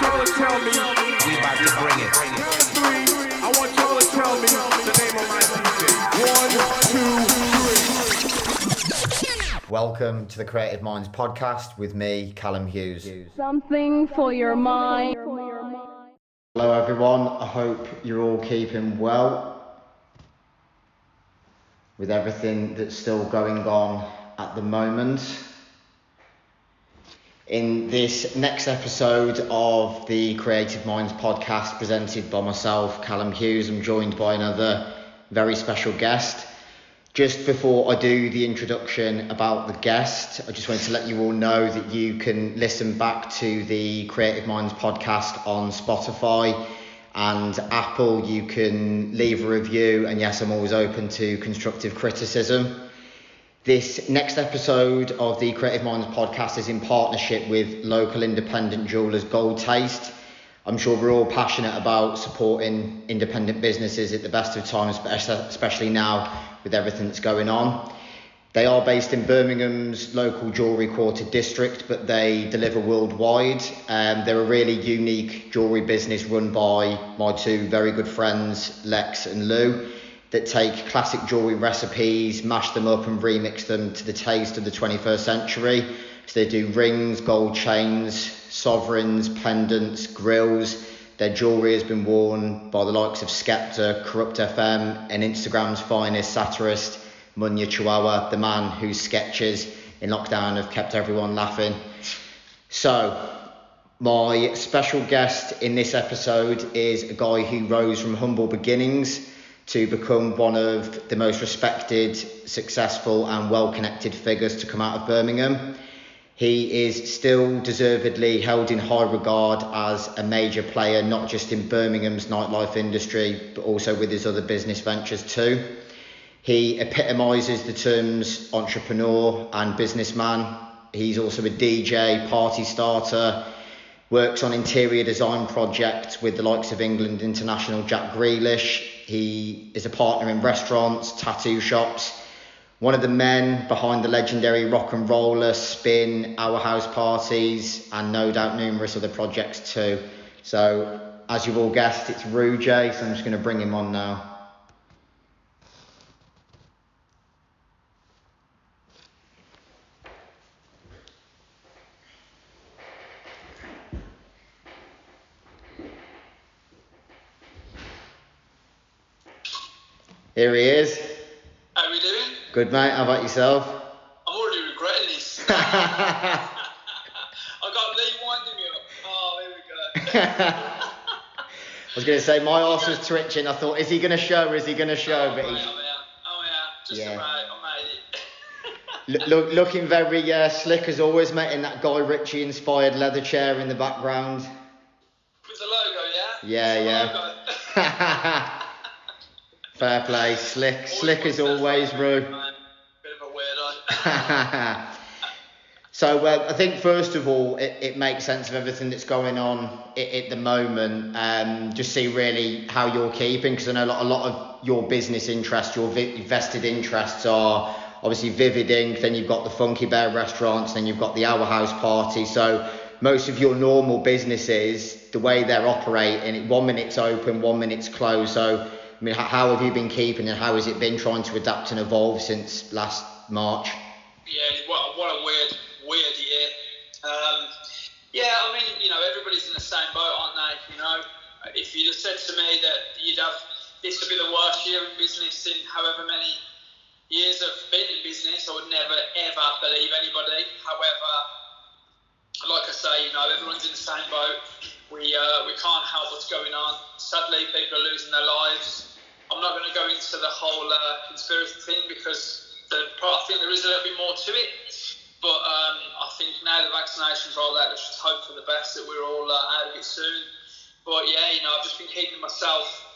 want y'all to tell me. We about to bring it. Count three. I want y'all to tell me the name of my DJ. One, two, three. Welcome to the Creative Minds podcast with me, Callum Hughes. Something for your mind. Hello, everyone. I hope you're all keeping well with everything that's still going on at the moment. In this next episode of the Creative Minds podcast, presented by myself, Callum Hughes, I'm joined by another very special guest. Just before I do the introduction about the guest, I just wanted to let you all know that you can listen back to the Creative Minds podcast on Spotify and Apple. You can leave a review, and yes, I'm always open to constructive criticism. This next episode of the Creative Minds podcast is in partnership with local independent jewelers Gold Taste. I'm sure we're all passionate about supporting independent businesses at the best of times, especially now with everything that's going on. They are based in Birmingham's local jewellery quarter district, but they deliver worldwide. Um, they're a really unique jewellery business run by my two very good friends, Lex and Lou that take classic jewellery recipes, mash them up and remix them to the taste of the 21st century. So they do rings, gold chains, sovereigns, pendants, grills. Their jewellery has been worn by the likes of Skepta, Corrupt FM, and Instagram's finest satirist, Munya Chawawa, the man whose sketches in lockdown have kept everyone laughing. So, my special guest in this episode is a guy who rose from humble beginnings to become one of the most respected, successful, and well connected figures to come out of Birmingham. He is still deservedly held in high regard as a major player, not just in Birmingham's nightlife industry, but also with his other business ventures too. He epitomises the terms entrepreneur and businessman. He's also a DJ, party starter, works on interior design projects with the likes of England international Jack Grealish, he is a partner in restaurants, tattoo shops, one of the men behind the legendary rock and roller, spin, our house parties, and no doubt numerous other projects too. So, as you've all guessed, it's Roo so I'm just going to bring him on now. Here he is. How are we doing? Good, mate. How about yourself? I'm already regretting this. I got Lee winding me up. Oh, here we go. I was going to say, my arse was twitching. I thought, is he going to show? or Is he going to show? Oh, but mate, he's I'm here. I'm here. Just Yeah. about. I made it. l- look, looking very uh, slick as always, mate, in that Guy Ritchie inspired leather chair in the background. With the logo, yeah? Yeah, With yeah. Fair play, slick, slick as Always Roo. Bit of a weirdo. so uh, I think first of all, it, it makes sense of everything that's going on at, at the moment. Um, just see really how you're keeping, because I know a lot, a lot of your business interests, your vi- vested interests are obviously Vivid Ink, then you've got the Funky Bear restaurants, then you've got the Our House Party. So most of your normal businesses, the way they're operating, one minute's open, one minute's closed. So I mean, how, have you been keeping, and how has it been trying to adapt and evolve since last March? Yeah, what, what a weird, weird year. Um, yeah, I mean, you know, everybody's in the same boat, aren't they? You know, if you'd have said to me that you'd have this would be the worst year in business in however many years I've been in business, I would never ever believe anybody. However, like I say, you know, everyone's in the same boat. We uh, we can't help what's going on. Sadly, people are losing their lives. I'm not going to go into the whole uh, conspiracy thing because the, I think there is a little bit more to it. But um, I think now the vaccinations rolled out, let's just hope for the best that we're all uh, out of it soon. But yeah, you know, I've just been keeping myself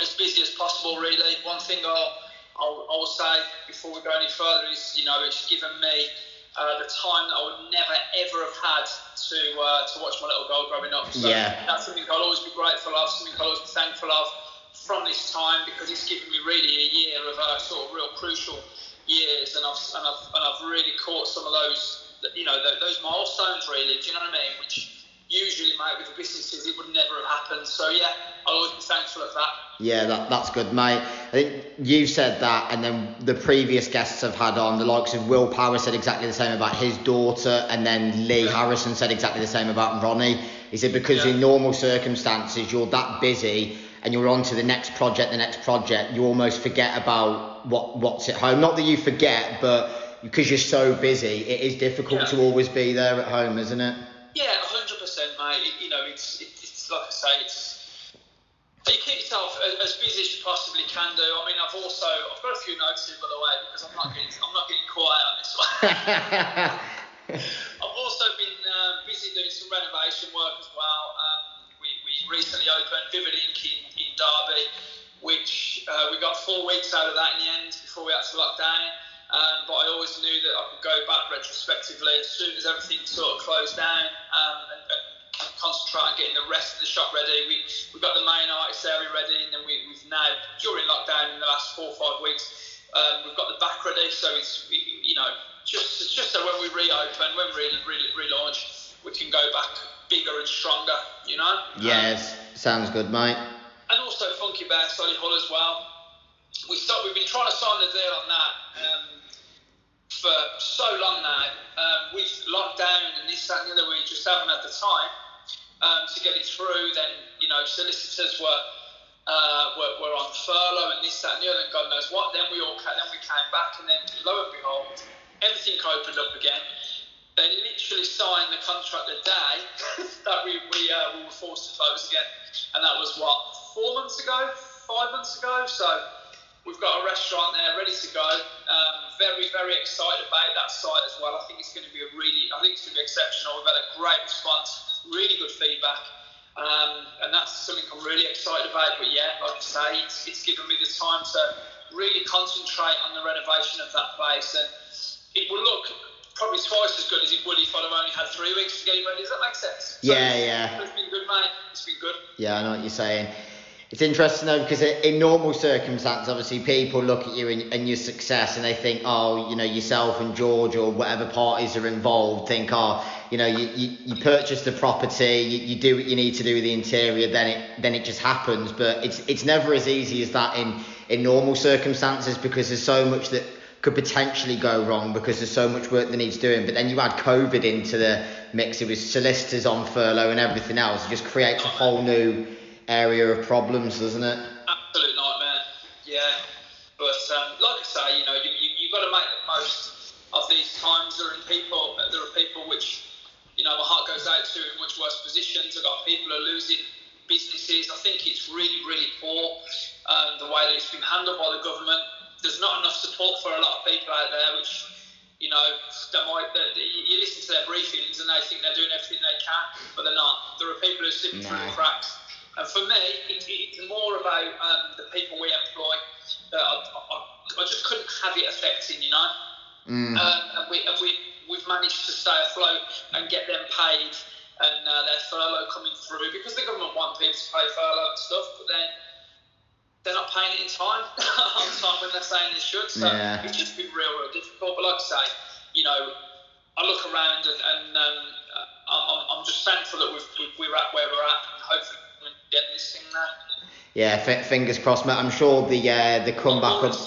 as busy as possible, really. One thing I'll, I'll, I'll say before we go any further is, you know, it's given me uh, the time that I would never ever have had to uh, to watch my little girl growing up. So Yeah. that's something I'll always be grateful of, something I'll always be thankful of from this time because it's given me really a year of uh, sort of real crucial years, and I've and I've and I've really caught some of those, you know, th- those milestones really. Do you know what I mean? Which usually, mate, with the businesses, it would never have happened. So yeah, I'll always be thankful of that. Yeah, that, that's good, mate. I think you said that, and then the previous guests I've had on, the likes of Will Power said exactly the same about his daughter, and then Lee Yeah. Harrison said exactly the same about Ronnie. He said because Yeah. in normal circumstances you're that busy and you're on to the next project, the next project, you almost forget about what what's at home. Not that you forget, but because you're so busy, it is difficult Yeah. to always be there at home, isn't it? Yeah, hundred percent, mate. It, you know, it's it, it's like I say, it's you keep yourself as, as busy as you possibly can do. I mean, I've also I've got a few notes here by the way because I'm not getting I'm not getting quiet on this one. I've also been uh, busy doing some renovation work as well. Um, we, we recently opened Vivid Ink in, in Derby, which uh, we got four weeks out of that in the end before we had to lock down. Um, but I always knew that I could go back retrospectively as soon as everything sort of closed down um, and, and concentrate on getting the rest of the shop ready. We we got the main artist area ready, and then we, we've now during lockdown in the last four or five weeks, um, we've got the back ready. So it's we- you know just just so when we reopen, when we re- re- relaunch, we can go back bigger and stronger. You know. yes, sounds good, mate. and also Funky Bear, Solihull as well. We start, we've been trying to sign the deal on that um, for so long now. Um, with lockdown and this, that, and the other, we just haven't had the time um, to get it through. Then, you know, solicitors were, uh, were were on furlough and this, that, and the other, and God knows what. Then we all ca- then we came back, and then lo and behold, everything opened up again. They literally signed the contract the day that we we, uh, we were forced to close again, and that was what four months ago, five months ago. So we've got a restaurant there ready to go. Um, very very excited about that site as well. I think it's going to be a really, I think it's going to be exceptional. We've had a great response, really good feedback. Um, and that's something I'm really excited about. But yeah, like I say, it's, it's given me the time to really concentrate on the renovation of that place, and it will look probably twice as good as it would if I'd have only had three weeks to get it ready. Does that make sense? So Yeah, yeah. It's been good, mate. It's been good. Yeah, I know what you're saying. It's interesting though because in normal circumstances, obviously people look at you and, and your success and they think, oh, you know, yourself and George or whatever parties are involved think, oh, you know, you, you, you purchase the property, you, you do what you need to do with the interior, then it then it just happens. But it's it's never as easy as that in in normal circumstances because there's so much that could potentially go wrong because there's so much work that needs doing. But then you add COVID into the mix, it was solicitors on furlough and everything else. It just creates a whole new area of problems, doesn't it? absolute nightmare. Yeah, but um, like I say, you know, you, you you've got to make the most of these times. There are people, there are people which, you know, my heart goes out to in much worse positions. I've got people who are losing businesses. I think it's really, really poor um, the way that it's been handled by the government. There's not enough support for a lot of people out there, which. You know, they might. They, you listen to their briefings and they think they're doing everything they can, but they're not. There are people who are slipping through the cracks. And for me, it, it's more about um, the people we employ. That I, I, I just couldn't have it affecting, you know. Mm. Um, and we and we we've managed to stay afloat and get them paid and uh, their furlough coming through because the government want people to pay furlough and stuff, but then they're not paying it in time on time when they're saying they should. So Yeah. it's just been real, real difficult. But like I say, you know, I look around and, and um, I'm, I'm- just thankful that we've, we've, we're at where we're at. And hopefully, we get this thing now. Yeah, f- fingers crossed, mate. I'm sure the uh, the comeback. Will.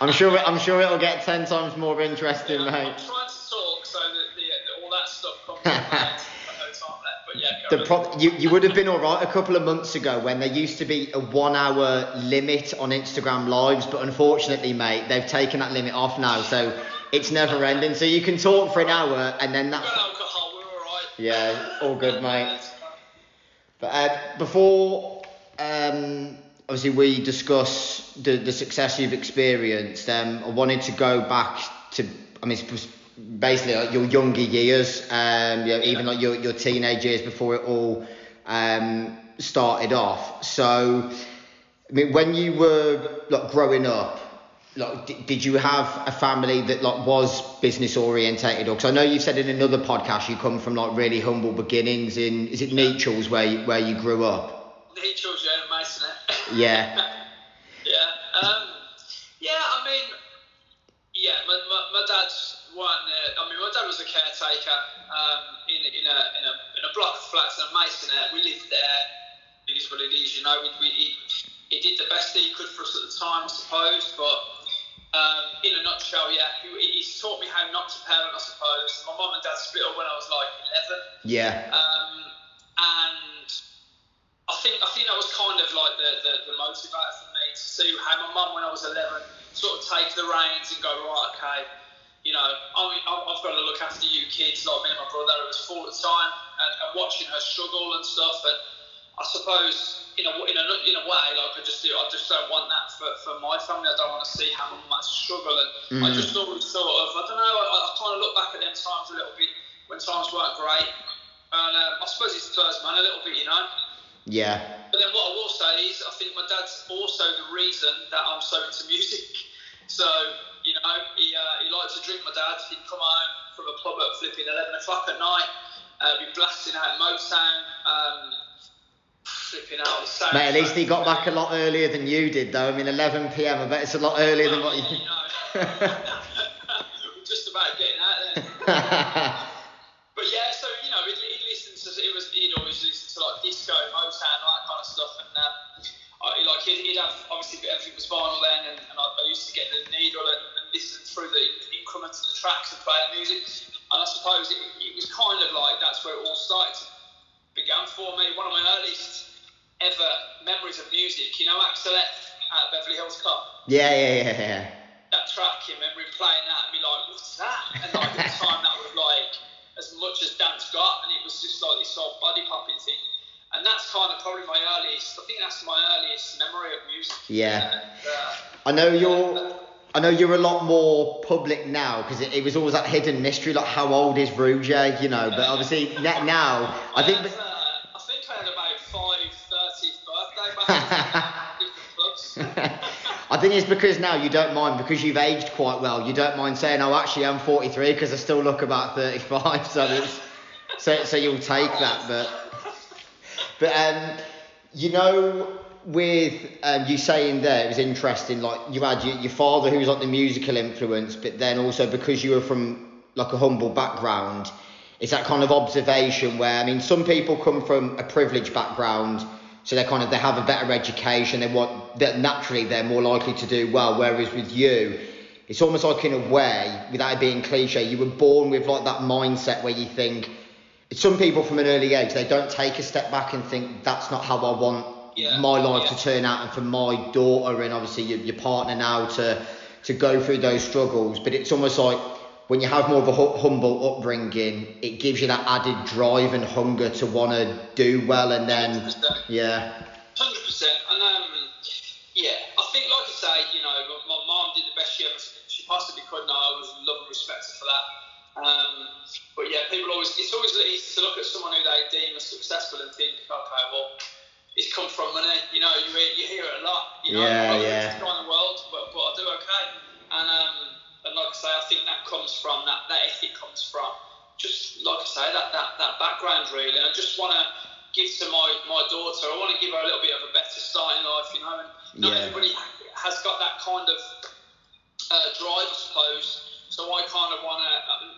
I'm sure. I'm sure it'll get ten times more interesting, I'm, I'm mate. trying to talk so that the, all that stuff comes out. I've got no time left, but yeah, The pro- you, you would have been alright a couple of months ago when there used to be a one hour limit on Instagram lives, but unfortunately, mate, they've taken that limit off now, so it's never ending. So you can talk for an hour and then We've that. alcohol, we're. Yeah, all good, mate. Uh, before, um, obviously, we discuss the, the success you've experienced, um, I wanted to go back to, I mean, basically like your younger years, um, you know, even like your, your teenage years before it all um, started off. So, I mean, when you were like growing up, like, d- did you have a family that like was business orientated? Or because I know you said in another podcast you come from like really humble beginnings in is it Nechells where you, where you grew up? Nechells, yeah, Mason. eh? Yeah. yeah. Um, yeah, I mean, yeah, my, my, my dad's weren't. Uh, I mean, my dad was a caretaker um, in, in, a, in, a, in a block of flats in Masonette. We lived there. It is what it is, you know. We, we, he, he did the best he could for us at the time, I suppose. But um, in a nutshell, yeah, he, he's taught me how not to parent, I suppose. My mum and dad split up when I was like 11. Yeah. Um, and I think I think that was kind of like the, the, the motivator for me to see how my mum, when I was 11, sort of take the reins and go, right, okay, you know, I mean, I've got to look after you kids, like me and my brother, who was four at the time, and, and watching her struggle and stuff. And I suppose, in a, in a, in a way, like I just do, I just don't want that for, for my family. I don't want to see how my mum has to struggle. And I Mm. just always thought of, I don't know, I, I kind of look back at them times a little bit when times weren't great. And um, I suppose it's Spurs man a little bit, you know. Yeah. But then what I will say is, I think my dad's also the reason that I'm so into music. So, you know, he, uh, he liked to drink, my dad. He'd come home from a pub at flipping 11 o'clock at night, uh, be blasting out Motown, um, flipping out the. Mate, at least he got back a lot earlier than you did, though. I mean, 11 p.m. I bet it's a lot earlier than what you. you know, just about getting out there. But yeah, so you know, he'd, he'd listen to it was he'd always listen to like disco, Motown, all that kind of stuff, and um, I, like he'd, he'd have obviously everything was vinyl then, and, and I, I used to get the needle and, and listen through the increments of the tracks and play the music, and I suppose it, it was kind of like that's where it all started began for me. One of my earliest ever memories of music, you know, Axel F at Beverly Hills Cop yeah, yeah, yeah, yeah. that track, I remember him playing that and be like, what's that? And like at the time that was like as much as dance got and it was just like this whole body popping thing. And that's kind of probably my earliest I think that's my earliest memory of music. Yeah. And, uh, I know you're. I know you're a lot more public now because it, it was always that hidden mystery, like how old is Rouge, you know. But obviously now, I think. uh, I think I had about five thirtieth birthday clubs. I think it's because now you don't mind because you've aged quite well. You don't mind saying, "Oh, actually, I'm 43" because I still look about 35. So it's so so you'll take that. But but um, you know, with um, you saying there, it was interesting. Like you had your, your father who was like the musical influence, but then also because you were from like a humble background, it's that kind of observation where I mean, some people come from a privileged background. So they kind of they have a better education. They want that naturally they're more likely to do well. Whereas with you, it's almost like in a way, without it being cliche, you were born with like that mindset where you think. Some people from an early age they don't take a step back and think that's not how I want Yeah, my life yeah. to turn out, and for my daughter and obviously your, your partner now to to go through those struggles. But it's almost like when you have more of a humble upbringing, it gives you that added drive and hunger to want to do well, and then 100%. yeah, Hundred percent, and um, yeah, I think, like I say, you know, my, my mom did the best she ever she possibly could, and I always love and respect her for that. Um, but yeah, people always it's always easy to look at someone who they deem as successful and think, okay, well, it's come from money. You know, you hear, you hear it a lot. You know, Yeah, I'm not the yeah. in the world, but, but I do okay. And um, and like I say, I think that comes from that that ethic comes from just like I say that that, that background really. I just want to give to my, my daughter. I want to give her a little bit of a better start in life, you know. And not Yeah. everybody has got that kind of uh, drive, I suppose. So I kind of want to,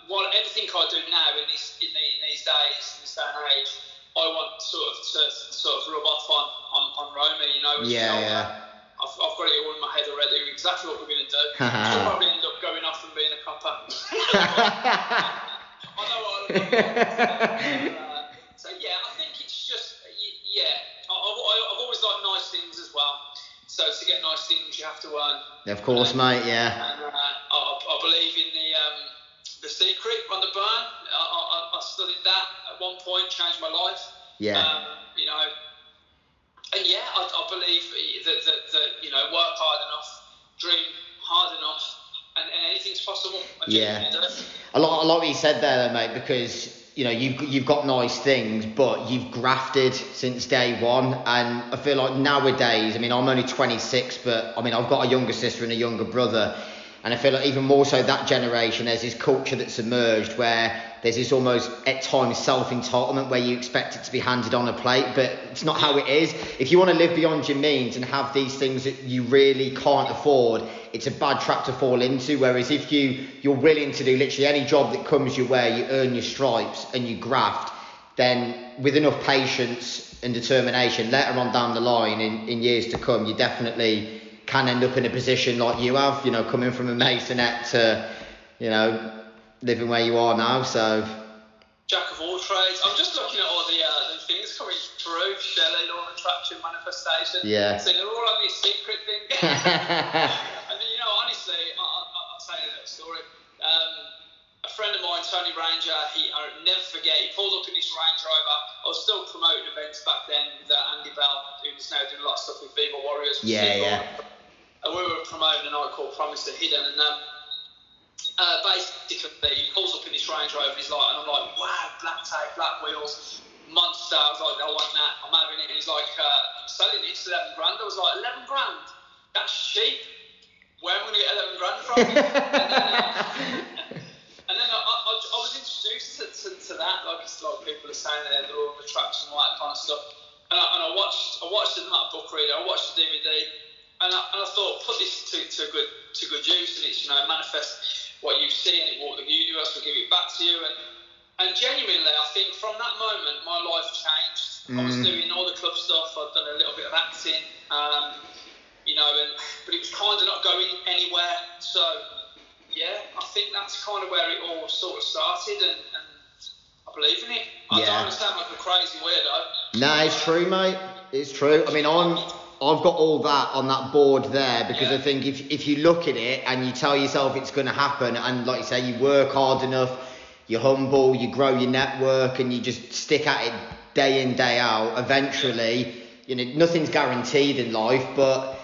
what everything I do now in this in, the, in these days, in this day and age, I want sort of to sort of rub off on on, on Romy, you know. Yeah, well. yeah. I've, I've got it all in my head already. Exactly what we're going to do. She'll probably end up going off and being a copper. I know what I'm uh, So yeah, I think it's just yeah. I, I've, I've always liked nice things as well. So to get nice things, you have to earn. of course, mate, yeah, And uh, I, I believe in the um, the secret, Rhonda Byrne. I, I, I studied that at one point, changed my life. yeah, Um, you know, and yeah, I, I believe that, that, that you know, work hard enough, dream hard enough, and, and anything's possible. I Yeah. I like, I like what you said there, though, mate, because you know you've you've got nice things, but you've grafted since day one, and I feel like nowadays, I mean, I'm only 26, but I mean, I've got a younger sister and a younger brother, and I feel like even more so that generation, there's this culture that's emerged where there's this almost at times self entitlement where you expect it to be handed on a plate, but it's not how it is. If you want to live beyond your means and have these things that you really can't afford, it's a bad trap to fall into. Whereas if you you're willing to do literally any job that comes your way, you earn your stripes and you graft, then with enough patience and determination, later on down the line in, in years to come, you definitely can end up in a position like you have, you know, coming from a masonette to, you know, living where you are now. So Jack of all trades. I'm just looking at all the, uh, the things coming through. Shelley, law of attraction, manifestation. Yeah. So they're all on this secret thing. and you know, honestly, I, I, I'll tell you little story. Um, a friend of mine, Tony Ranger, he I'll never forget. He pulled up in his Range Rover. I was still promoting events back then with uh, Andy Bell, who's now doing a lot of stuff with Viva Warriors. Yeah, Viva. yeah. And we were promoting a night called Promise to Hidden, and um, uh, basically he pulls up in this Range Rover he's like, and I'm like, wow, black tape, black wheels, monster. I was like, I want that, I'm having it. And he's like, uh, I'm selling it, it's 11 grand. I was like, 11 grand? That's cheap. Where am I going to get 11 grand from? and then, uh, and then I, I, I was introduced to, to, to that, like it's like people are saying there, the law of attraction and all that kind of stuff. And I, and I watched, I watched not book reader, I watched the DVD, and I, and I thought, put this to, to good to good use, and it's you know manifest what you see, and it will, the universe will give it back to you, and and genuinely, I think from that moment, my life changed. I was doing all the club stuff. I'd done a little bit of acting, um, you know, and but it was kind of not going anywhere. So yeah, I think that's kind of where it all sort of started, and, and I believe in it. I Yeah. don't understand like a crazy weirdo. No, it's true, mate. It's true. I mean, I'm, I've got all that on that board there because I think if, if you look at it and you tell yourself it's going to happen, and like you say, you work hard enough, you're humble, you grow your network, and you just stick at it day in, day out, eventually, you know, nothing's guaranteed in life, but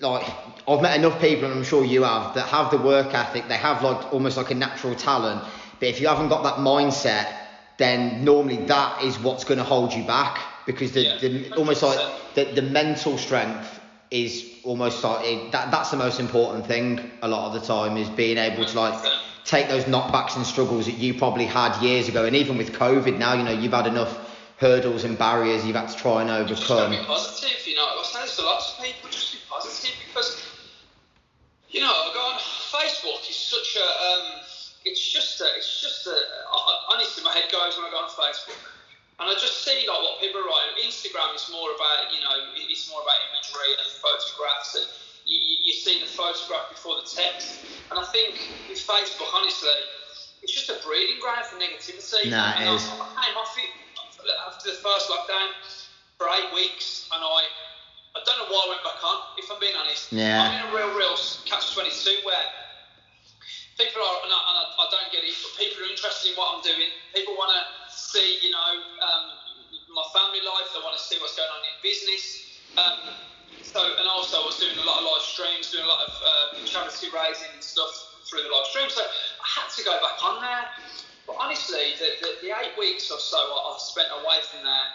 like I've met enough people, and I'm sure you have, that have the work ethic. They have like almost like a natural talent. But if you haven't got that mindset, then normally that is what's going to hold you back because the, Yeah, the almost like the, the mental strength is almost like it, that that's the most important thing a lot of the time is being able to like take those knockbacks and struggles that you probably had years ago and even with covid now you know you've had enough hurdles and barriers you've had to try and just overcome be positive, you know. I say this to lots of people, just be positive because, you know, I go on Facebook. It's such a, um, it's just a, it's just a. I, I, honestly, my head goes when I go on Facebook, and I just see like what people are writing. Instagram is more about, you know, it's more about imagery and photographs, and you, you, you see the photograph before the text. And I think with Facebook, honestly, it's just a breeding ground for negativity. Nah, it is. I, I came off it after the first lockdown for eight weeks, and I I don't know why I went back on. If I'm being honest, Yeah. I'm in a real, real catch twenty two where people are, and I, and I, I don't get it, but people are interested in what I'm doing. People want to see, you know, um, my family life. They want to see what's going on in business. Um, so, and also I was doing a lot of live streams, doing a lot of uh, charity raising and stuff through the live stream. So I had to go back on there. But honestly, the, the, the eight weeks or so I- I've spent away from there,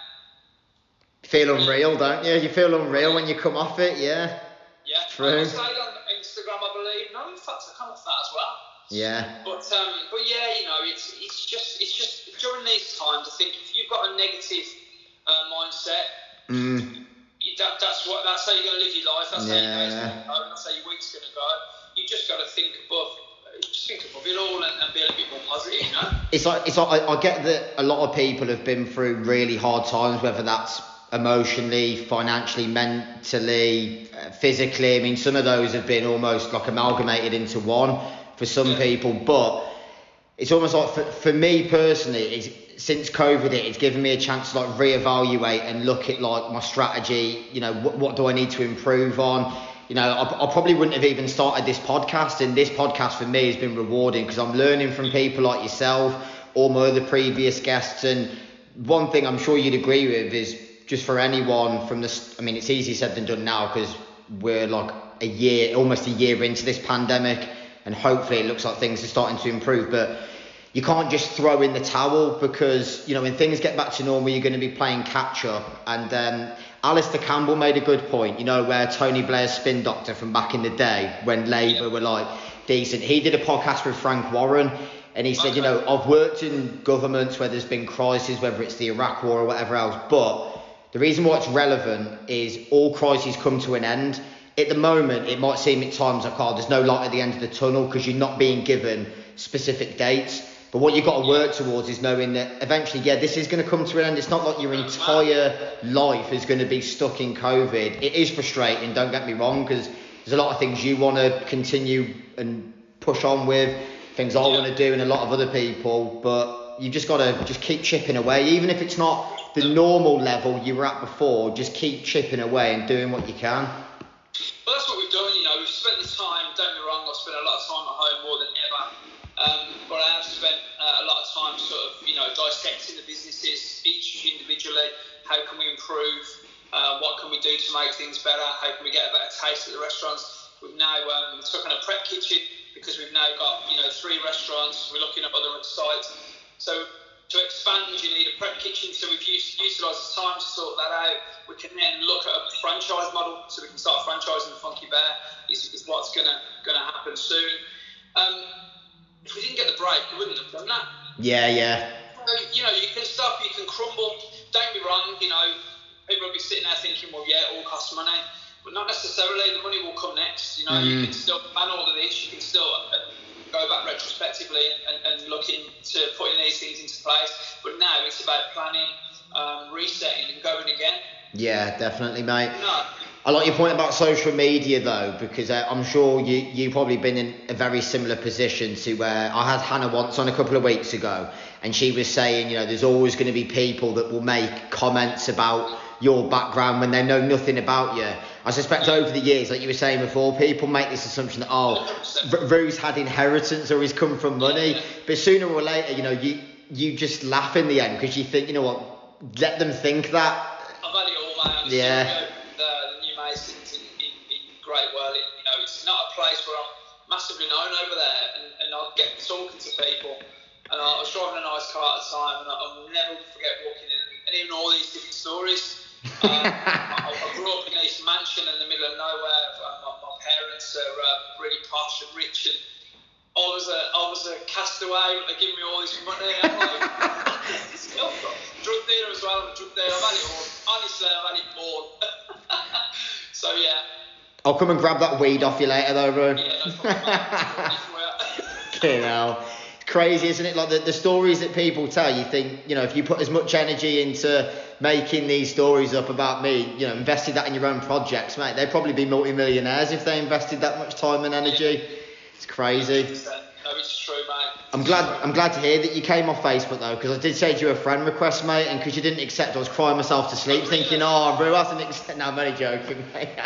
feel unreal don't you you feel unreal when you come off it yeah yeah. True. I stayed on Instagram, I believe. No, in fact, I come off that as well. Yeah But um, but yeah, you know, it's it's just it's just during these times, I think if you've got a negative uh, mindset, mm, you- that, that's what that's how you're going to live your life. That's how your day's going to go. That's how your week's going to go. You just got to think above, just think above it all and, and be a little bit more positive, you know. it's like it's like I, I get that a lot of people have been through really hard times, whether that's emotionally, financially, mentally, uh, physically. I mean, some of those have been almost like amalgamated into one for some people, but it's almost like for, for me personally, it's, since COVID, it, it's given me a chance to like reevaluate and look at like my strategy. You know, what, what do I need to improve on? You know, I, I probably wouldn't have even started this podcast, and this podcast for me has been rewarding because I'm learning from people like yourself, all my other previous guests, and one thing I'm sure you'd agree with is just for anyone from this. I mean, it's easier said than done now because we're like a year, almost a year into this pandemic, and hopefully it looks like things are starting to improve. But you can't just throw in the towel because you know when things get back to normal, you're going to be playing catch up. And um, Alastair Campbell made a good point. You know where Tony Blair's spin doctor from back in the day when Labour were like decent. He did a podcast with Frank Warren. and he said, you know, I've worked in governments where there's been crises, whether it's the Iraq War or whatever else, but the reason why it's relevant is all crises come to an end. At the moment, it might seem at times like, oh, there's no light at the end of the tunnel because you're not being given specific dates. But what you've got to work towards is knowing that eventually, yeah, this is going to come to an end. It's not like your entire life is going to be stuck in COVID. It is frustrating, don't get me wrong, because there's a lot of things you want to continue and push on with, things I want to do, and a lot of other people. But you've just got to just keep chipping away, even if it's not the normal level you were at before. Just keep chipping away and doing what you can. Well, that's what we've done. You know, we've spent the time. Don't get me wrong. I've spent a lot of time at home more than ever. Um, but I have spent uh, a lot of time sort of, you know, dissecting the businesses each individually. How can we improve? Uh, what can we do to make things better? How can we get a better taste at the restaurants? We've now um, took on a prep kitchen because we've now got, you know, three restaurants. We're looking at other sites. So to expand, you need a prep kitchen. So we've used, utilised the time to sort that out. We can then look at a franchise model, so we can start franchising Funky Bear. Is, is what's gonna gonna happen soon. Um, if we didn't get the break, we wouldn't have done that. Yeah, yeah. So, you know, you can stop, you can crumble. Don't be wrong. You know, people will be sitting there thinking, well, yeah, it all costs money, but not necessarily. The money will come next. You know, you can still plan all of this. You can still uh, go back retrospectively and, and, and look into putting these things into place. But now it's about planning, um, resetting, and going again. Yeah, definitely, mate. No. I like your point about social media though, because uh, I'm sure you you probably been in a very similar position to where I had Hannah once on a couple of weeks ago, and she was saying, you know, there's always going to be people that will make comments about your background when they know nothing about you. I suspect over the years, like you were saying before, people make this assumption that oh, R- Rue's had inheritance or he's come from money, but sooner or later, you know, you you just laugh in the end because you think, you know what, let them think that. I've had it all, man. I'm just Yeah. gonna go with the, the new Masons in, in, in Great Well. It, you know, it's not a place where I'm massively known over there, and, and I'll get talking to people. And I was driving a nice car at the time, and I, I'll never forget walking in and hearing all these different stories. Um, I, I grew up in this mansion in the middle of nowhere. My, my parents are uh, really posh and rich, and I was a I was a castaway. They give me all this money. I'm like, where's this come from? Drug dealer as well. I'm a drug dealer. I've had it all. Honestly, I've had it all. so yeah, I'll come and grab that weed off you later though, bro. yeah. Fucking hell. Crazy, isn't it? Like the, the stories that people tell, you think, you know, if you put as much energy into making these stories up about me, you know, invested that in your own projects, mate, they'd probably be multi-millionaires if they invested that much time and energy. It's crazy. no, it's true, mate. I'm glad I'm glad to hear that you came off Facebook though, because I did send you a friend request, mate, and because you didn't accept, I was crying myself to sleep, thinking, oh, bro hasn't accepted. No, I'm only joking, mate. Okay, mate.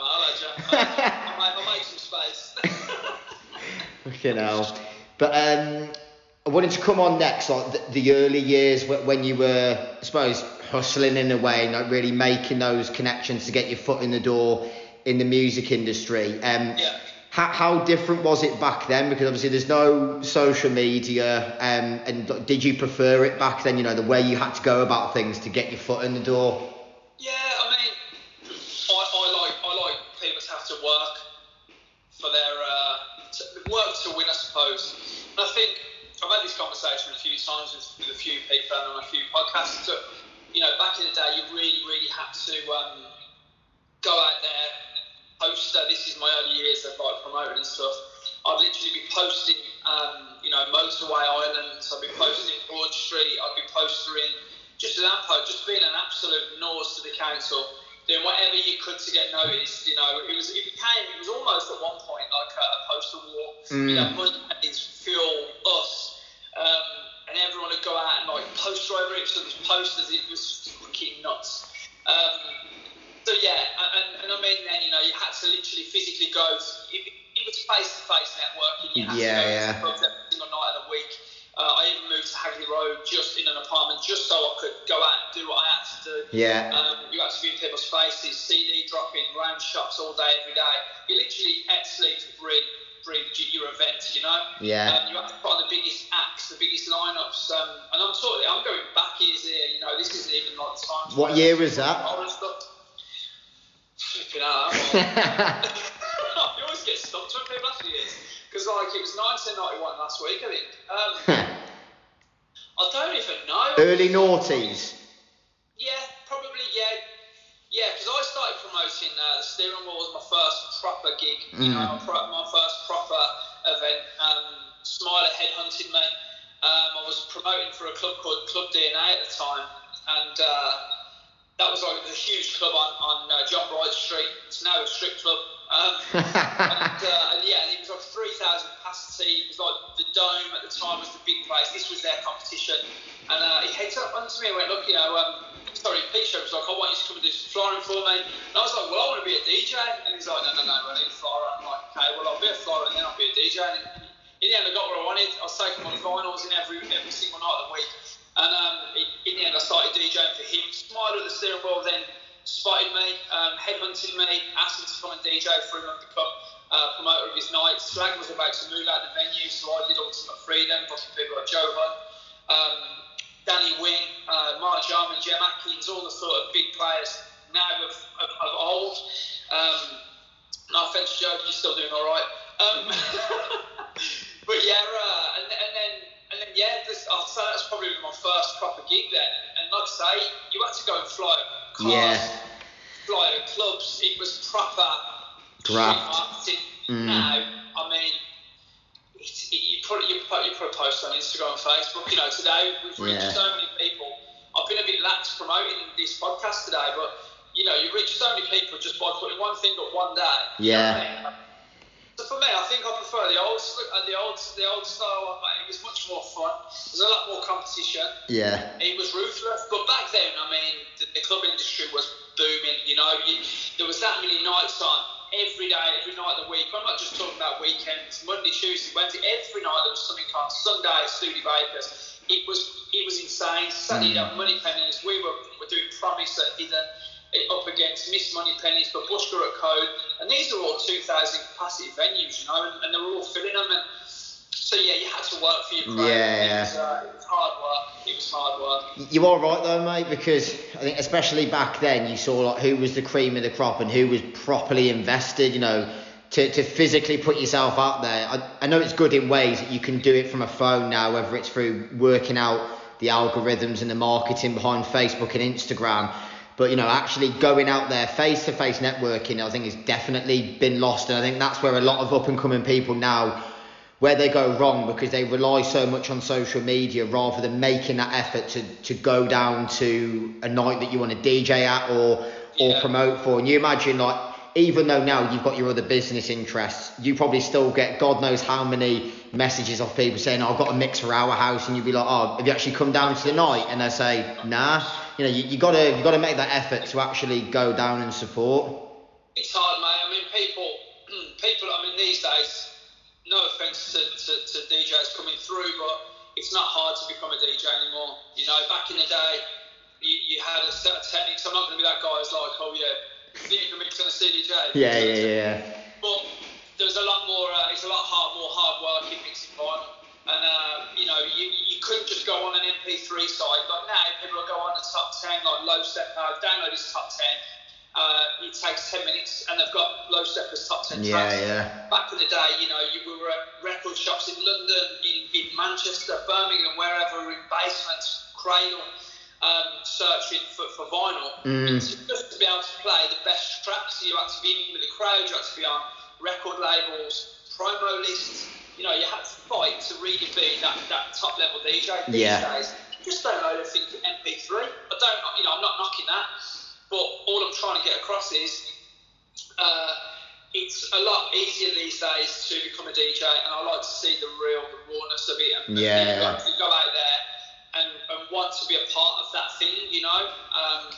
I'll let you. I'll, make, I'll make some space. Fucking hell. But um, I wanted to come on next, like the, the early years when you were, I suppose, hustling in a way, like really making those connections to get your foot in the door in the music industry. Um, Yeah. How, how different was it back then? Because obviously there's no social media, um, and did you prefer it back then? You know, the way you had to go about things to get your foot in the door. Yeah, I mean, I, I like I like people to have to work for their uh, to work to win, I suppose. And I think I've had this conversation a few times with, a few people and on a few podcasts. That, you know, back in the day, you really, really had to um, go out there, post. Uh, this is my early years of like promoting and stuff. I'd literally be posting, um, you know, motorway islands. I'd be posting Broad Street. I'd be postering just an ampo, just being an absolute nose to the council, doing whatever you could to get noticed. You know, it was it became it was almost at one point like a, a poster war. You know, money fuel us, um, and everyone would go out and like poster over each other's posters. It was fucking nuts. Um, so yeah, and, and I mean then you know you had to literally physically go. It, it was face to face networking. You had Yeah, to go yeah. to every single night of the week. Uh, I even moved to Hagley Road just in an apartment just so I could go out and do what I had to do. Yeah. Um, you had to be in people's faces, CD dropping, round shops all day, every day. You literally ate, sleep, breathe, breathe your events, you know? Yeah. Um, you had to put on the biggest acts, the biggest lineups. Um, and I'm sort of, I'm going back years here, you know, this isn't even like the time. What year was that? Horror stuff. Flipping out. I'm you always get stumped when people after years because like it was 1991 last week, I think. Um, I don't even know. Early noughties. Yeah, probably yeah. Yeah, because I started promoting uh, the steering wheel was my first proper gig. You know, my, pro- my first proper event. Um, Smiler headhunted me. Um, I was promoting for a club called Club DNA at the time, and uh, that was like a huge club on on uh, John Bright Street. It's now a strip club. Um, and, uh, and yeah, it was like 3,000 capacity. It was like the dome at the time was the big place. This was their competition. And uh, he heads up onto me and went, look, you know, um, sorry, Pete was like, I want you to come and do some flying for me. And I was like, well, I want to be a DJ. And he's like, no, no, no, I need a flyer. I'm like, okay, well, I'll be a flyer and then I'll be a DJ. And in the end, I got what I wanted. I was taking my finals in every every single night of the week. And um, in, in the end, I started DJing for him. Smile at the steering wheel then spotted me, um, headhunted me, asked me to come and DJ for him and become uh, promoter of his night. Slag was about to move out of the venue, so I did Ultimate Freedom, booking people like Joe Hunt, um, Danny Wing, uh, Mark Jarman, Jem Atkins, all the sort of big players now of, of, of old. Um, no offense, Joe, you're still doing all right. Um, but yeah, uh, and, and then and then yeah, this, I'll say that's probably my first proper gig then. And like I say, you had to go and fly cars, Yeah. fly at clubs. It was proper street Graft. marketing. Mm. Now, I mean, it's, it, you put you put you put a post on Instagram and Facebook. You know, today we've reached Yeah. so many people. I've been a bit lax promoting this podcast today, but you know, you reach so many people just by putting one thing up one day. You know Yeah. I mean? So for me, I think I prefer the old, uh, the old, the old style. It was much more fun. There's a lot more competition. Yeah. It was ruthless, but back then, I mean, the, the club industry was booming. You know, you, there was that many nights on every day, every night of the week. I'm not just talking about weekends, Monday, Tuesday, Wednesday. Every night there was something on. Sunday, Studebakers. It was it was insane. Saturday, mm. Moneypenny's. We were, were doing Promise at Hidden eh, up against Miss Moneypenny's, but Bushka at Code, and these are all 2,000 capacity venues, you know, and, and they were all filling them. And so yeah, you had to work for your crowd. Yeah, It was, uh, it was hard work. It was hard work. You are right though, mate, because I think especially back then you saw like who was the cream of the crop and who was properly invested. You know, to, to physically put yourself out there. I, I know it's good in ways that you can do it from a phone now, whether it's through working out the algorithms and the marketing behind Facebook and Instagram. But you know, actually going out there face to face networking, I think has definitely been lost, and I think that's where a lot of up and coming people now where they go wrong because they rely so much on social media rather than making that effort to, to go down to a night that you want to DJ at or or Yeah. promote for. And you imagine like even though now you've got your other business interests, you probably still get God knows how many messages of people saying, oh, I've got a mix for our house and you'd be like, Oh, have you actually come down to the night? And they say, Nah. You know, you, you gotta you gotta make that effort to actually go down and support. It's hard, mate. I mean, people, people. I mean, these days, no offense to, to, to DJs coming through, but it's not hard to become a DJ anymore. You know, back in the day, you, you had a set of techniques. I'm not going to be that guy who's like, oh yeah, you can mix on a CDJ? Yeah, yeah, yeah. But there's a lot more. Uh, it's a lot hard, more hard work in mixing vinyl. And uh, you know, you, you couldn't just go on an MP3 site. Like now, people will go on the top 10, like Low Steppa. Uh, download his top 10. Uh, it takes 10 minutes, and they've got Low Steppa's top 10 Yeah, tracks. yeah. Back in the day, you know, you, we were at record shops in London, in, in Manchester, Birmingham, wherever, in basements, Cradle, um, searching for, for vinyl. Mm. Just to be able to play the best tracks, you had to be in with the crowd, you had to be on record labels, promo lists. You know, you had to fight to really be that, that top level DJ. These Yeah. days, you just don't know to MP3. I don't, you know, I'm not knocking that, but all I'm trying to get across is uh, it's a lot easier these days to become a DJ, and I like to see the real, the rawness of it. And, Yeah. you got to go out there and, and want to be a part of that thing, you know. Um,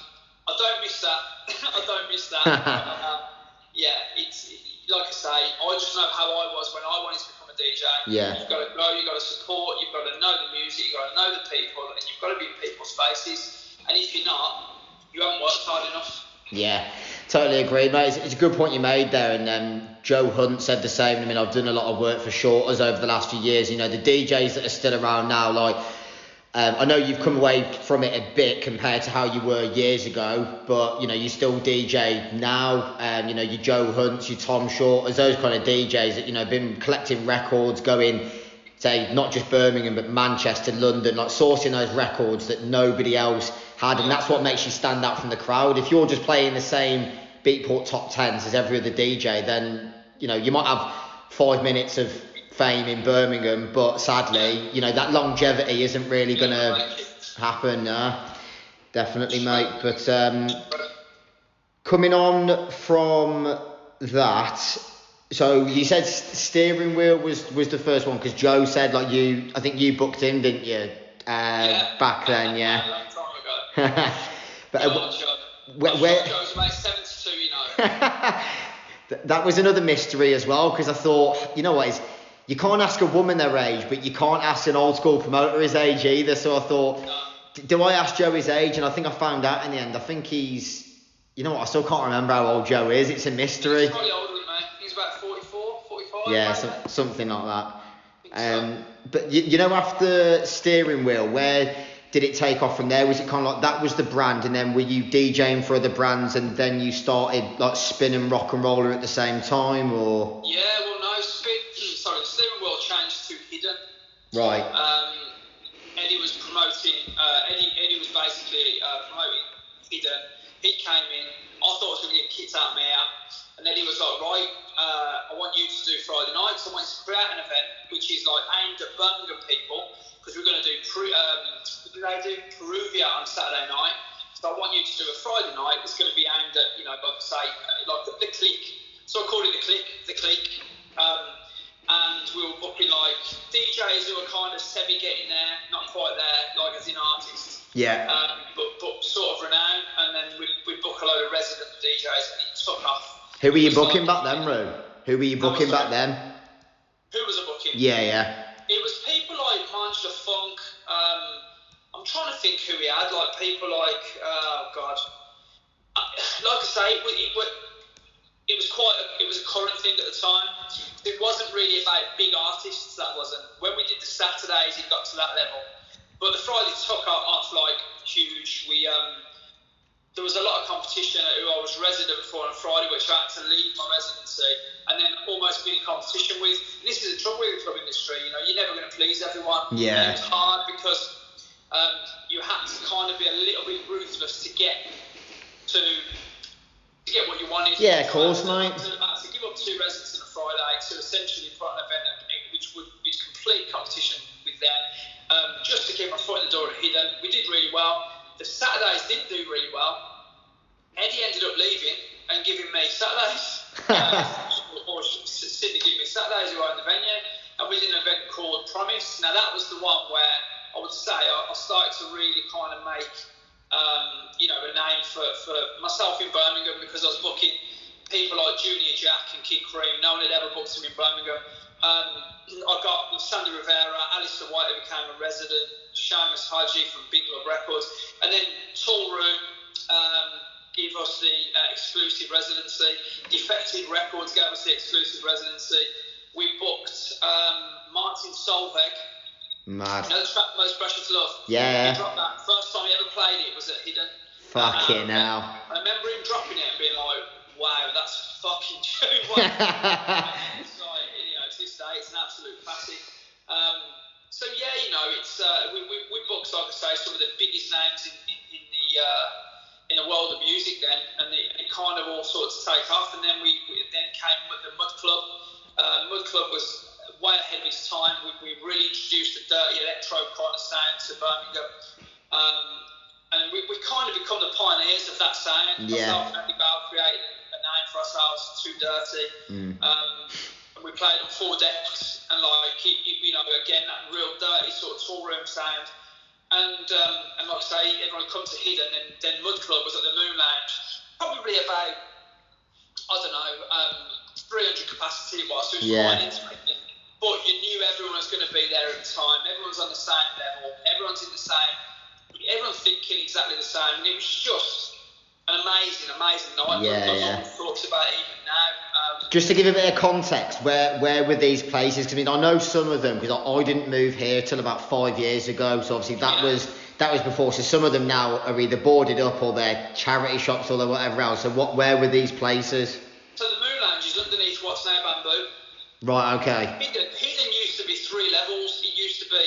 I don't miss that. I don't miss that. um, yeah, it's like I say, I just know how I was when I wanted to become a DJ. Yeah. You've got to go, you've got to support, you've got to know the music, you've got to know the people, and you've got to be in people's faces. And if you're not, you haven't worked hard enough. Yeah, totally agree, mate. It's, it's a good point you made there, and um, Joe Hunt said the same. I mean, I've done a lot of work for Shorterz over the last few years. You know, the DJs that are still around now, like Um, I know you've come away from it a bit compared to how you were years ago, but you know you still DJ now. Um, you know your Joe Hunts, your Tom Shorterz, those kind of DJs that you know been collecting records, going say not just Birmingham but Manchester, London, like sourcing those records that nobody else had, and that's what makes you stand out from the crowd. If you're just playing the same Beatport top tens as every other DJ, then you know you might have five minutes of fame in Birmingham, but sadly, you know that longevity isn't really gonna happen. Uh, definitely, mate. But um, coming on from that, so you said steering wheel was was the first one because Joe said like you, I think you booked him, didn't you? Uh, Yeah. Back then, yeah. Long time ago. but Go uh, where- I'm where- Joe's about 72, you know. That was another mystery as well because I thought, you know what, is you can't ask a woman their age, but you can't ask an old school promoter his age either. So I thought, No. do I ask Joe his age? And I think I found out in the end. I think he's, you know what, I still can't remember how old Joe is. It's a mystery. He's probably older than me. He's about 44, 45. Yeah, so, something like that. think so. Um, but you, you know, after steering wheel, where did it take off from there? Was it kind of like that was the brand, and then were you DJing for other brands, and then you started like spinning rock and roller at the same time, or Yeah, well, no, spin, sorry, the steering wheel changed to hidden. right? Um, Eddie was promoting, uh, Eddie, Eddie was basically uh, promoting hidden. He came in, I thought I was going to get kicked out of my ear. And Eddie was like, right, uh, I want you to do Friday nights. I want you to create an event which is like aimed at Birmingham people because we're going to do, um, do they do? Peruvia on Saturday night. So I want you to do a Friday night. It's going to be aimed at, you know, like say, uh, like the, the click. So I called it the click, the click. Um, and we were booking like DJs who were kind of semi getting there, not quite there, like as in artists, Yeah. um, but, but sort of renowned. And then we we book a load of resident DJs, and it took off. Who were you booking like- back then, Ru? Who were you booking back then? Who was a booking? Yeah, yeah. Think who we had. Like people like, oh God, like I say, it, it, it was quite. A, it was a current thing at the time. It wasn't really about big artists. That wasn't. When we did the Saturdays, it got to that level. But the Friday took off, like huge. We um, there was a lot of competition at who I was resident for on Friday, which I had to leave my residency and then almost be in competition with. This is the trouble with the club industry, you know, you're never going to please everyone. Yeah. And it was hard because um, you had to kind of be a little bit ruthless to get to to get what you wanted. Yeah, of course, mate. to, I to give up two residents on a Friday to essentially put an event which would be complete competition with them, um, just to keep my foot in the door at Hidden. We did really well. The Saturdays didn't do really well. Eddie ended up leaving and giving me Saturdays. uh, or Sydney giving me Saturdays who owned the venue. And we did an event called Promise. Now, that was the one where I would say I, I started to really kind of make, um, you know, a name for, for myself in Birmingham because I was booking people like Junior Jack and Kid Crème. No one had ever booked him in Birmingham. Um, I got Sandy Rivera, Alistair White, who became a resident, Seamus Haji from Big Love Records, and then Toolroom um, gave us the uh, exclusive residency. Defected Records gave us the exclusive residency. We booked um, Martin Solveig. Mad. You know the track Most Precious Love? Yeah. He dropped that. First time he ever played it was at Hidden. Fucking Um, hell. I remember him dropping it and being like, wow, that's fucking true. it's like, you know, to this day, it's an absolute classic. Um, so yeah, you know, it's uh, we, we, we booked, like I say, some of the biggest names in, in, in the uh, in the world of music then, and it, it kind of all sorts of take off. And then we, we then came with the Mud Club. Uh, Mud Club was way ahead of its time. We, we really introduced the dirty electro kind of sound to Birmingham. Um, and we, we kind of become the pioneers of that sound. Yeah. Myself and Andy Bell created a name for ourselves, Too Dirty. Mm. Um, and we played on four decks, and like you, you know, again that real dirty sort of tour room sound. And um, and like I say, everyone come to Hidden, and then Mud Club was at the Moon Lounge, probably about I don't know, um, 300 capacity it was, so it was Yeah. quite intimate. But you knew everyone was going to be there at the time. Everyone's on the same level. Everyone's in the same. Everyone's thinking exactly the same. And it was just an amazing, amazing night. Yeah, yeah. talks about it even now. Um, Just to give a bit of context, where where were these places? 'Cause I mean, I know some of them because I, I didn't move here till about five years ago. So obviously that Yeah. was that was before. So some of them now are either boarded up or they're charity shops or they're whatever else. So what where were these places? so the Moon Lounge is underneath what's now Bamboo. Right. Okay. Hidden, Hidden used to be three levels. It used to be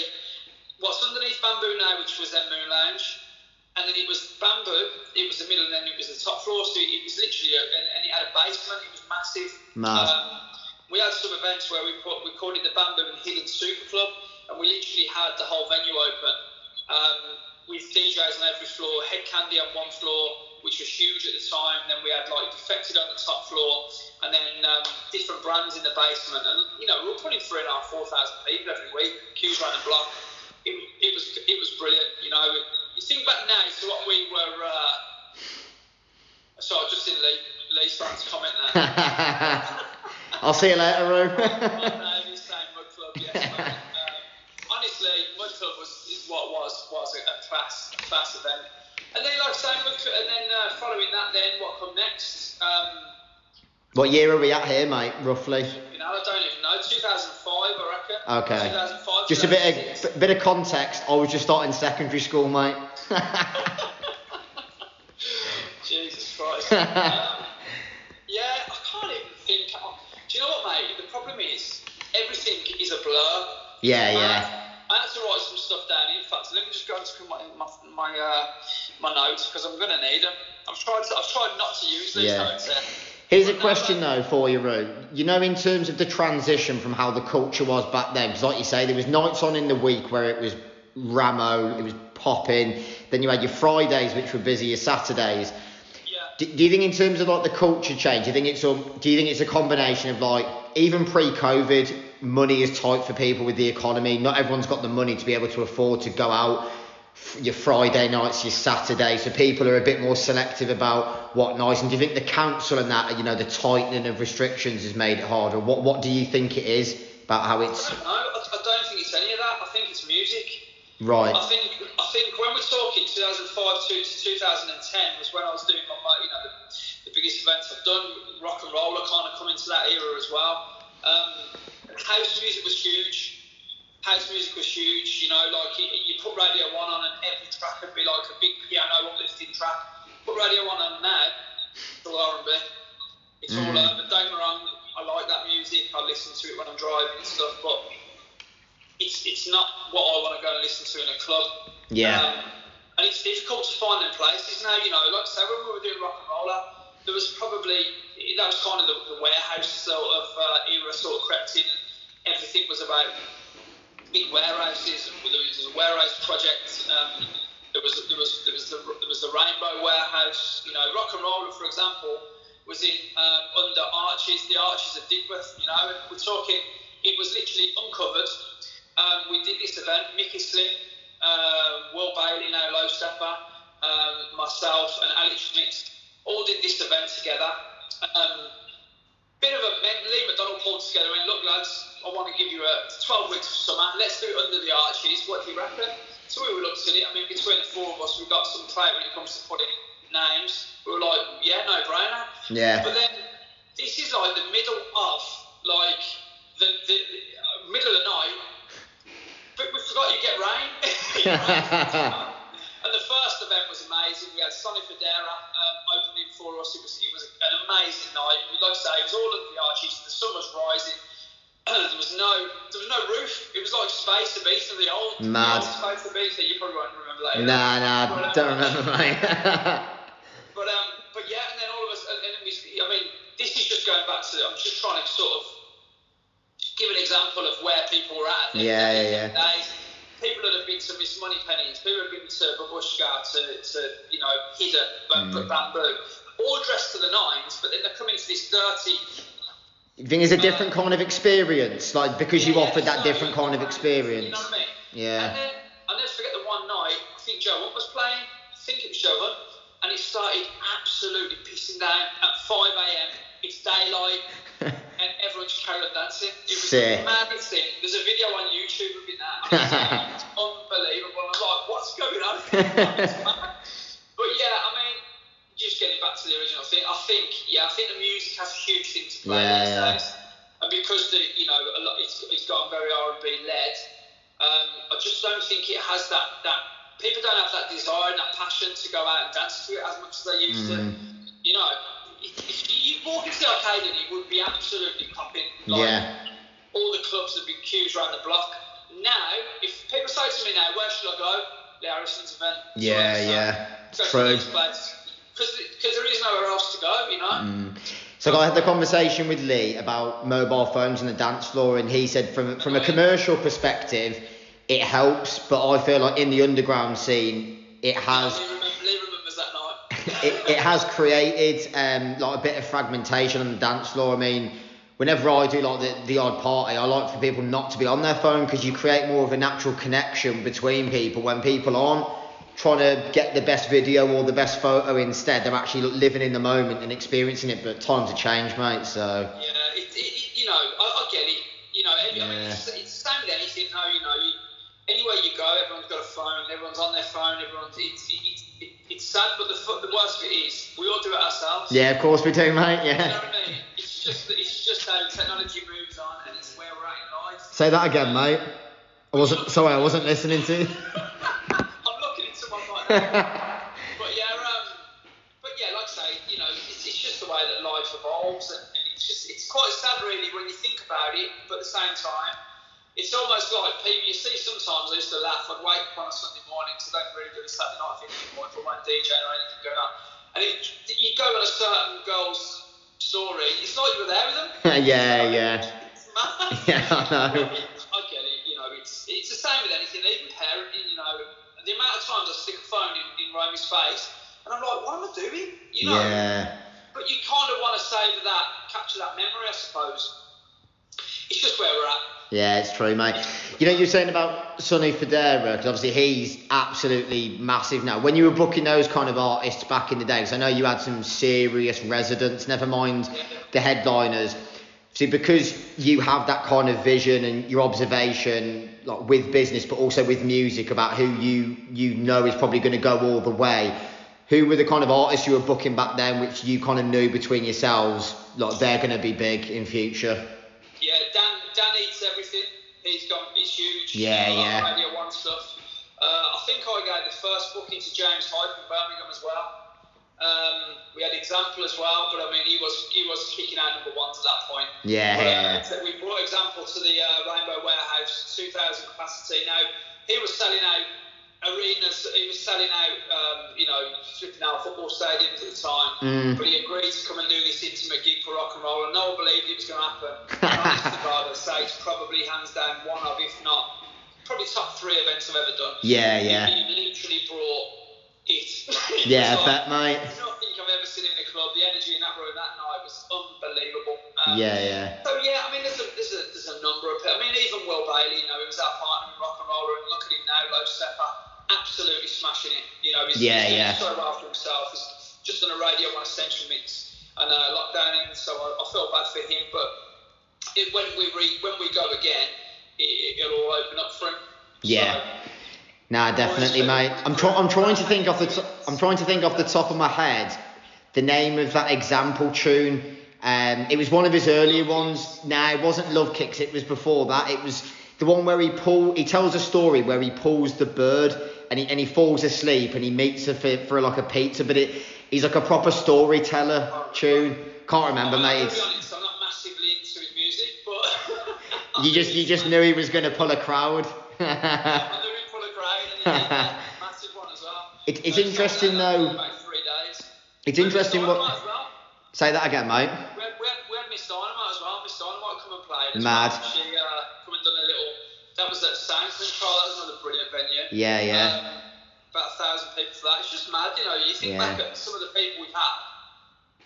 what's underneath Bamboo now, which was their Moon Lounge, and then it was Bamboo. It was the middle, and then it was the top floor. So it was literally, a, and, and it had a basement. It was massive. Mad. Um, we had some events where we put we called it the Bamboo and Hidden Super Club, and we literally had the whole venue open um, with DJs on every floor, Hed Kandi on one floor, which was huge at the time. Then we had like Defected on the top floor, and then um, different brands in the basement. And you know, we were putting three and a half, four thousand people every week, queues around the block. It, it was it was brilliant. You know, you think back now to what we were. Uh, so I've just seen Lee, Lee starting to comment now. I'll see you later, Roo. My name is saying Mud Club, yes. Um, honestly, Mud Club was is what was was a, a class class event. And then, like I say, and then uh, following that, then what come next? Um, what year are we at here, mate? Roughly. you know, I don't even know. 2005, I reckon. Okay. 2005. Just a bit 2006. of bit of context. I was just starting secondary school, mate. Jesus Christ. um, yeah, I can't even think. Do you know what, mate? The problem is everything is a blur. Yeah, yeah. had- I had to write some stuff down. In fact, let me just go into my my my, uh, my notes because I'm gonna need them. I've tried to, I've tried not to use these Yeah. notes. There. Here's a question though for you, Roo. You know, in terms of the transition from how the culture was back then, because like you say, there was nights on in the week where it was Ramo, it was popping. Then you had your Fridays, which were busy, your Saturdays. Yeah. Do, do you think in terms of like the culture change, do you think it's a, do you think it's a combination of like even pre-COVID, money is tight for people with the economy. Not everyone's got the money to be able to afford to go out your Friday nights, your Saturday. So people are a bit more selective about what nights. And do you think the council and that, you know, the tightening of restrictions has made it harder? What what do you think it is about how it's? I don't know. I, don't think it's any of that. I think it's music. right? I think I think when we're talking 2005 to, to 2010 was when I was doing my, my you know the, the biggest events I've done. Rock and roll, I kind of come into that era as well. Um, house music was huge. House music was huge. You know, like you, you put Radio One on, and every track would be like a big piano uplifting track. Put Radio One on now, it's all R&B. It's all Mm. uh, but don't get me wrong. I like that music. I listen to it when I'm driving and stuff, but it's it's not what I want to go and listen to in a club. Yeah. Um, and it's difficult to find them places now. You know, like I say, when we were doing rock and roller, there was probably that was kind of the, the warehouse sort of uh, era sort of crept in, and everything was about big warehouses. There was a warehouse project. Um, there was there was there was the there was the Rainbow Warehouse. You know, rock and roller, for example, was in um, under Arches, the Arches of Digbeth. You know, and we're talking. It was literally uncovered. Um, we did this event. Micky Slim, uh, Will Bailey, now Low Steppa, um, myself, and Alex Schmitz all did this event together. Um, bit of a men- Lee McDonald pulled together and look lads, I want to give you a 12 weeks of summer. Let's do it under the arches. What do you reckon? So we looked at it. I mean, between the four of us, we've got some play when it comes to putting names. We were like, yeah, no brainer. Yeah. But then this is like the middle of like the, the, the uh, middle of the night. But we forgot you get rain. You know? And the first event was amazing. We had Sonny Fodera um, opening for us. It was it was an amazing night. Like I say, it was all under the arches. The sun was rising. there was no there was no roof. It was like Space Ibiza, the old, the Mad. old Space Ibiza. You probably won't remember that. Nah, nah, don't remember, mate. But um, but yeah, and then all of us, and, and we, I mean, this is just going back to. I'm just trying to sort of give an example of where people were at. in the- Yeah, yeah, the Days. People that have been to Miss Moneypenny's, people that have been to Babushka, to, to you know, Hidden, Mm. Bam- Bamboo, all dressed to the nines, but then they're coming to this dirty. you think it's a different uh, kind of experience, like because you Yeah, offered that so different kind of You experience. know what I mean? Yeah. And then I'll never forget the one night, I think Joe Hunt was playing, I think it was Joe Hunt, and it started absolutely pissing down at 5 a.m. It's daylight, and everyone's carried on dancing. It was Sick. the maddest thing. There's a video on YouTube of it now. It's, it's unbelievable. I'm like, what's going on? But yeah, I mean, just getting back to the original thing, I think yeah, I think the music has a huge thing to play yeah, these days, and because the you know a lot it's, it's gone very R and B led. Um, I just don't think it has that that people don't have that desire and that passion to go out and dance to it as much as they used mm. to. You know, if you walk into the arcade and it would be absolutely popping. Like, yeah. All the clubs have been queues around the block. Now, if people say to me now, where should I go? The Harrison's event. Yeah, so, yeah. So, true. Because there is nowhere else to go, you know. Mm. So I had the conversation with Lee about mobile phones and the dance floor, and he said from from a commercial perspective, it helps, but I feel like in the underground scene, it has Lee, remember, Lee remembers that night. it, it has created um, like a bit of fragmentation on the dance floor. I mean, whenever I do like the, the odd party, I like for people not to be on their phone because you create more of a natural connection between people when people aren't trying to get the best video or the best photo instead they're actually living in the moment and experiencing it but times have changed mate so Yeah, it, it, you know, I, I get it. You know, every, I mean, it's, it's the same with anything. No, you know, you, anywhere you go, everyone's got a phone. Everyone's on their phone. Everyone's. It's it, it, it, it's sad, but the the worst of it is we all do it ourselves. yeah of course we do mate Yeah. You know yeah what I mean? It's just it's just how technology moves on, and it's where we're at in life. say that again mate I wasn't sorry I wasn't listening to you I'm looking into my mind. but yeah, um, but yeah, like I say, you know, it's, it's just the way that life evolves, and, and it's just it's quite sad really when you think about it. But at the same time, it's almost like people you see sometimes. I used to laugh. I'd wake up on a Sunday morning, so I don't really do the Saturday night thing anymore if I DJing or anything going on. And it, you go on a certain girl's story, it's like you were there with them. yeah yeah It's mad. Yeah, I know. I get it. You know, it's it's the same with anything. Even parenting, you know, the amount of times I stick a phone in, in Romy's face, and I'm like, what am I doing? You know. yeah But you kind of want to save that, capture that memory, I suppose. It's just where we're at. Yeah, it's true, mate. You know, you're saying about Sonny Fodera, because obviously he's absolutely massive now. When you were booking those kind of artists back in the day, because I know you had some serious residents, never mind the headliners. See, because you have that kind of vision and your observation, like with business, but also with music, about who you you know is probably going to go all the way. Who were the kind of artists you were booking back then, which you kind of knew between yourselves, like they're going to be big in future? Yeah, Dan Dan Eats Everything. He's gone. He's huge. Yeah, like yeah. Radio One stuff. Uh, I think I gave the first booking to James Hype in Birmingham as well. Um, we had Example as well, but I mean he was he was kicking out number ones at that point. Yeah, But, yeah. uh, we brought Example to the uh, Rainbow Warehouse, 2,000 capacity. Now he was selling out arenas. He was selling out, um, you know, flipping out football stadiums at the time. Mm. But he agreed to come and do this intimate gig for rock and roll, and no one believed it was going to happen. And honest to God, I'd say it's probably hands down one of, if not, probably top three events I've ever done. Yeah, yeah. He literally brought it. Yeah, was I don't think I've ever seen in a club. The energy in that room that night was unbelievable. Um, Yeah, yeah. So yeah, I mean, there's a there's a there's a number of. I mean, even Will Bailey, you know, he was our partner in rock and roller, and look at him now, Low Steppa, absolutely smashing it. You know, he's, Yeah, he's yeah. so well for himself. He's just on a radio on Essential Mix and uh, lockdown in, so I, I felt bad for him. But it, when we re, when we go again, it, it'll all open up for him. Yeah. So, Nah, definitely, mate. I'm trying. I'm trying to think off the. T- I'm trying to think off the top of my head, the name of that example tune. Um, it was one of his earlier ones. Nah, it wasn't Love Kicks. It was before that. It was the one where he pull. He tells a story where he pulls the bird and he and he falls asleep and he meets her for, for like a pizza. But it he's like a proper storyteller tune. Can't remember, I'm mate. honest, I'm not massively into his music, but You just you just knew he was gonna pull a crowd. I knew he'd pull a crowd, and he did that massive one as well. It- it's Uh, interesting, though. It's interesting what- well. Say that again, mate. We had, we, had, we had Ms Dynamite as well. Ms Dynamite come and played. As Mad. Well. She uh, come and done a little. That was at Sound Control. That was another brilliant venue. Yeah, yeah. Um, about a thousand people for that. It's just mad, you know. You think Yeah. back at some of the people we've had.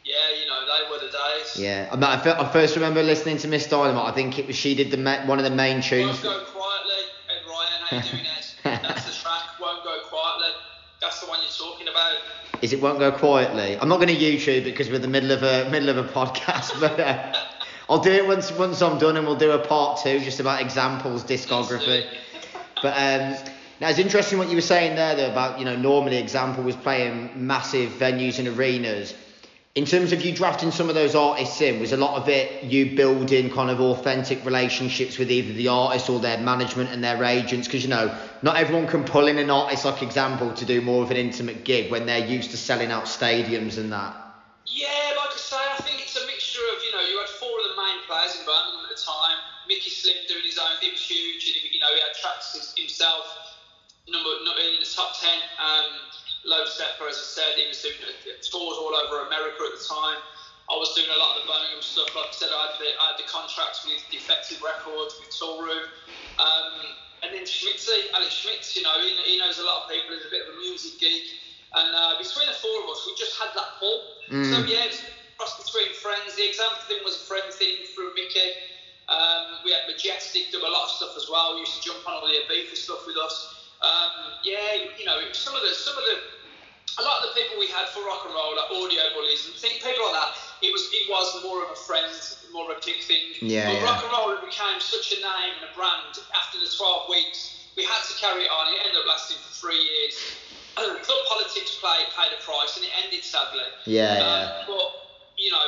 Yeah, you know, they were the days. Yeah, I, mean, I, fir- I first remember listening to Ms Dynamite. I think it was she did the ma- one of the main tunes. Go quietly, Ed Ryan. That's the one you're talking about. Is it won't go quietly? I'm not going to YouTube it because we're in the middle of a middle of a podcast, but uh, I'll do it once once I'm done, and we'll do a part two just about Example's discography. But um, now it's interesting what you were saying there though about you know normally Example was playing massive venues and arenas. In terms of you drafting some of those artists in, was a lot of it you building kind of authentic relationships with either the artist or their management and their agents? Because you know, not everyone can pull in an artist like Example to do more of an intimate gig when they're used to selling out stadiums and that. Yeah, like I say, I think it's a mixture of, you know, you had four of the main players in Birmingham at the time. Micky Slim doing his own, he was huge, and you know, he had tracks himself, number in the top 10. Um, Low Steppa, as I said, he was doing tours all over America at the time. I was doing a lot of the Birmingham stuff. Like I said, I had the, I had the contracts with Defected Records, with Toolroom. Um, and then Schmitzy, Alex Schmitz, you know, he, he, knows a lot of people. He's a bit of a music geek. And uh, between the four of us, we just had that pull. Mm. So, yeah, cross between friends. The example thing was a friend thing through Mickey. Um, we had Majestic do a lot of stuff as well. Used to jump on all the Ibiza stuff with us. Um, yeah, you know, some of the some of the a lot of the people we had for rock and roll, like Audio Bullies and think, people like that, it was it was more of a friend, more of a kick thing. Yeah. But yeah. rock and roll became such a name and a brand after the 12 weeks. We had to carry it on. It ended up lasting for three years. Club politics play paid a price, and it ended sadly. Yeah, um, yeah. But you know,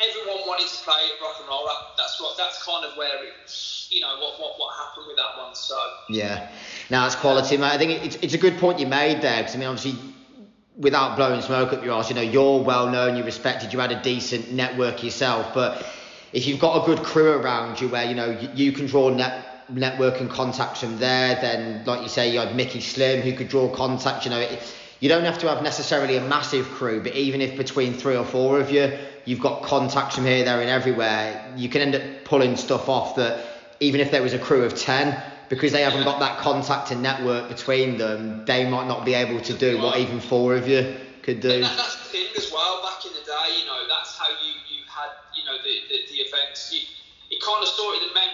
everyone wanted to play rock and roll. That's what. That's kind of where it. You know what, what, what happened with that one. So yeah, now it's quality, mate. I think it's it's a good point you made there because I mean obviously without blowing smoke up your ass, you know you're well known, you're respected, you had a decent network yourself, but if you've got a good crew around you where you know you, you can draw net network and contacts from there, then like you say you had Micky Slim who could draw contacts. You know it, you don't have to have necessarily a massive crew, but even if between three or four of you you've got contacts from here, there, and everywhere, you can end up pulling stuff off that even if there was a crew of 10, because they haven't got that contact and network between them, they might not be able to do what even four of you could do. That, that's the thing as well. Back in the day, you know, that's how you, you had, you know, the, the, the events. You, you kind of sorted the men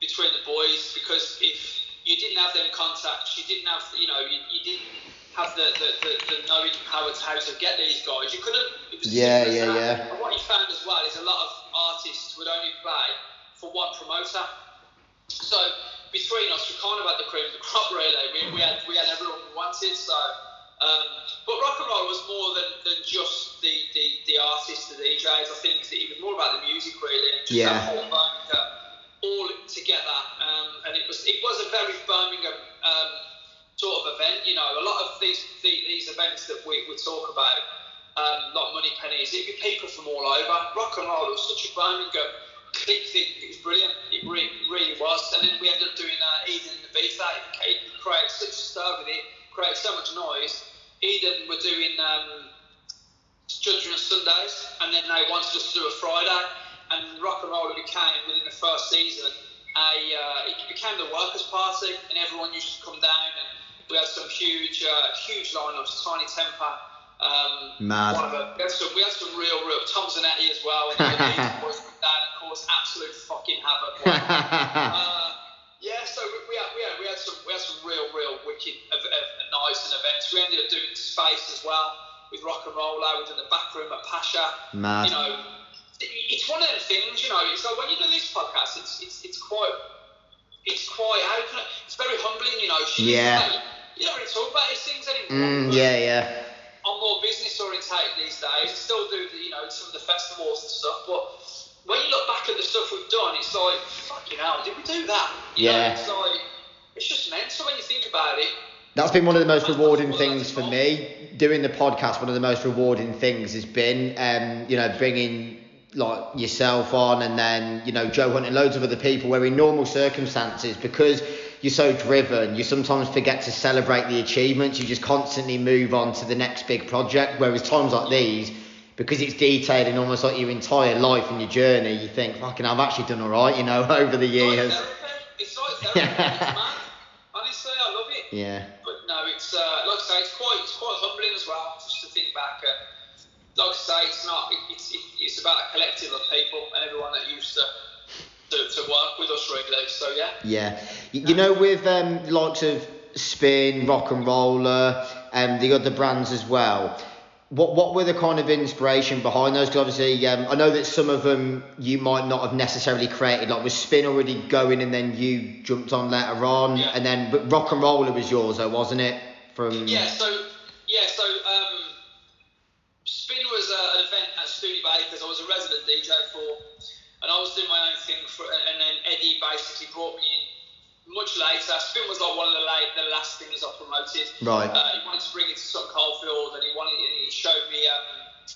between the boys because if you didn't have them contacts, you didn't have, you know, you, you didn't have the, the, the, the knowing how to, how to get these guys. You couldn't. It yeah, yeah, that. yeah. And what you found as well is a lot of artists would only play for one promoter. So between us, we kind of had the cream of the crop, really. We, we had we had everyone we wanted. So, um, but rock and roll was more than, than just the, the, the artists, the DJs. I think it was more about the music, really. Just yeah. that whole Birmingham all together, um, and it was it was a very Birmingham. Um, sort of event. You know, a lot of these these events that we, we talk about, um, like Moneypenny's, it'd be people from all over. Rock and roll it was such a Birmingham click thing. It was brilliant. It really, really was. And then we ended up doing uh, Eden and the Beef. That created such a stir with it, created so much noise. Eden were doing um, Judgment Sundays, and then they wanted us to do a Friday. And rock and roll became within the first season a uh, it became the workers' party, and everyone used to come down and we had some huge, uh, huge lineups. Tinie Tempah. Um, Mad. One of them. We had some, we had some real, real. Tom Zanetti as well. And of course, absolute fucking havoc. uh, yeah, so we, we, had, we, had, we had some we had some real, real wicked of, of nights and events. We ended up doing space as well with rock and roll. We did the back room at Pacha. Mad. You know, it's one of them things. You know, it's like when you do these podcasts, it's it's, it's quite it's quite how can I, it's very humbling. You know, she yeah you don't really talk about these things anymore. Mm, yeah, yeah. I'm more business orientated these days. I still do the, you know some of the festivals and stuff, but when you look back at the stuff we've done, it's like fucking hell, did we do that? You yeah. Know, it's like it's just mental when you think about it. That's been one of the most rewarding things for me. Doing the podcast, one of the most rewarding things has been, um, you know, bringing like yourself on, and then you know Joe Hunt and loads of other people. Where in normal circumstances, because you're so driven, you sometimes forget to celebrate the achievements. You just constantly move on to the next big project. Whereas times like these, because it's detailed in almost like your entire life and your journey, you think, fucking, I've actually done all right, you know, over the years. It's like therapy. it's mad. Honestly, I love it. Yeah. But no, it's uh, like I say, it's quite, it's quite humbling as well, just to think back at. Like I say, it's not. It's, it's about a collective of people and everyone that used to to, to work with us regularly. So yeah. Yeah, you know, with um, likes of Spin, Rock and Roller, and the other brands as well. What what were the kind of inspiration behind those? Because obviously, um, I know that some of them you might not have necessarily created. Like was Spin already going, and then you jumped on later on, yeah. and then but Rock and Roller was yours, though, wasn't it? From yeah, so yeah, so um, Spin was a an event at Studio Bay because I was a resident DJ for, and I was doing my own thing for, and then Eddie basically brought me in much later. Spin was like one of the late, the last things I promoted. Right. Uh, he wanted to bring it to Sutton Coldfield, and he wanted, and he showed me, um,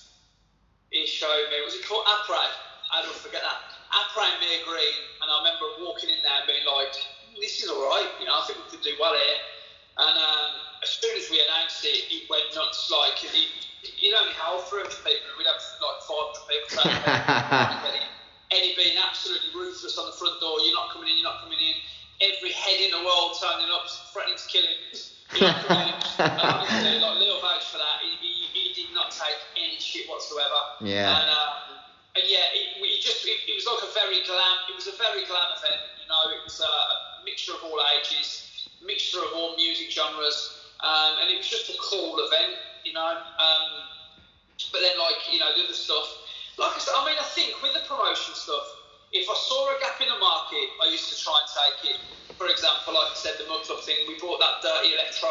he showed me, was it called Apray? I don't forget that. Apray and Mere Green, and I remember walking in there and being like, this is all right, you know, I think we could do well here. And um, as soon as we announced it, it went nuts. Like it, it only held for people. We'd have like 500 people. Eddie being absolutely ruthless on the front door. You're not coming in. You're not coming in. Every head in the world turning up, threatening to kill him. You're not coming in. Honestly, like Lil vouch for that. He, he, he did not take any shit whatsoever. Yeah. And, um, and yeah, it, it just it, it was like a very glam. It was a very glam event. You know, it was a mixture of all ages mixture of all music genres, um, and it was just a cool event, you know. Um, but then, like, you know, the other stuff, like I said, I mean, I think with the promotion stuff, if I saw a gap in the market, I used to try and take it. For example, like I said, the Club thing, we brought that dirty electro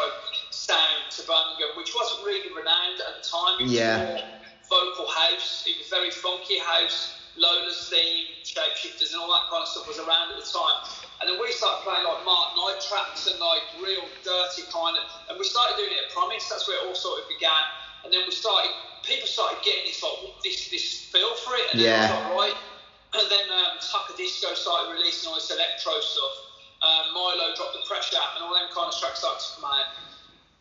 sound to Birmingham, which wasn't really renowned at the time. It Yeah. vocal house. It was very funky house. Lola's theme, Shapeshifters, and all that kind of stuff was around at the time. And then we started playing like Mark Knight tracks and like real dirty kind of, and we started doing it at Promise. That's where it all sort of began. And then we started, people started getting this like this this feel for it, and then Yeah. it was like right. And then um, Tocadisco started releasing all this electro stuff. Um, Mylo dropped the pressure, and all them kind of tracks started to come out.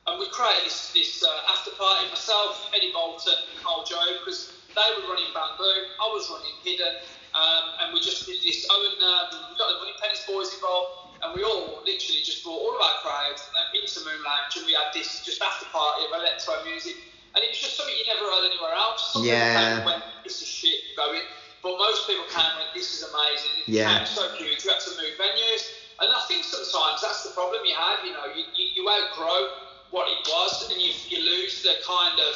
And we created this, this uh, after party, myself, Eddie Bolton, Carl Joe, because they were running Bamboo, I was running Hidden, um, and we just did this. Owen, um, we got the Moneypenny's boys involved, and we all literally just brought all of our crowds uh, into Moon Lounge, and we had this just after party of electro music, and it was just something you never heard anywhere else. Some Yeah. and went, this is shit going, but most people came and went, this is amazing. It Yeah. so huge, You had to move venues, and I think sometimes that's the problem you have, you know, you, you, you outgrow what it was, and you, you lose the kind of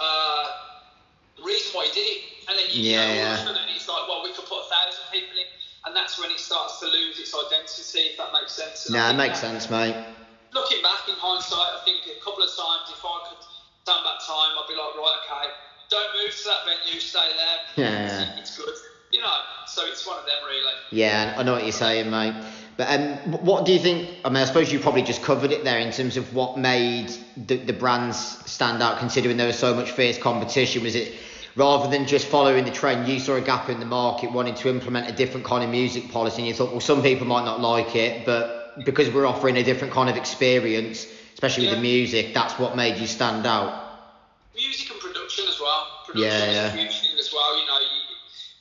uh, reason why you did it. And then you, Yeah, you know, yeah. of a sudden it's like, well, we could put a thousand people in, and that's when it starts to lose its identity, if that makes sense. And Nah, it makes sense, mate. Looking back in hindsight, I think a couple of times, if I could turn back time, I'd be like, right, okay, don't move to that venue, stay there. Yeah. It's, it's good, you know. So it's one of them, really. Yeah, I know what you're saying, mate. But um, what do you think? I mean, I suppose you probably just covered it there in terms of what made the, the brands stand out, considering there was so much fierce competition. Was it rather than just following the trend, you saw a gap in the market, wanted to implement a different kind of music policy, and you thought, well, some people might not like it, but because we're offering a different kind of experience, especially with the music, that's what made you stand out. music and production as well. Production Yeah, is yeah. a huge thing as well. You know, you,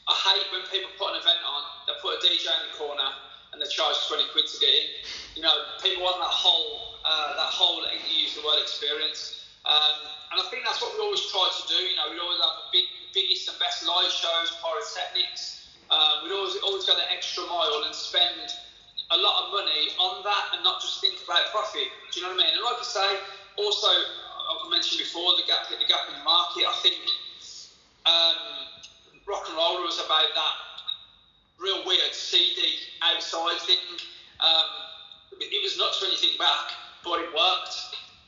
I hate when people put an event on, they put a DJ in the corner and they charge 20 quid to get in. You know, people want that whole, uh, that whole, you use the word experience. Um, and I think that's what we always try to do. You know, we always have the big, biggest and best live shows, pyrotechnics. Um, we'd always, always go the extra mile and spend a lot of money on that and not just think about profit. Do you know what I mean? And like I say, also, I mentioned before the gap, the gap in the market. I think um, rock and roll was about that real weird CD outside thing. Um, it, was nuts when you think back, but it worked.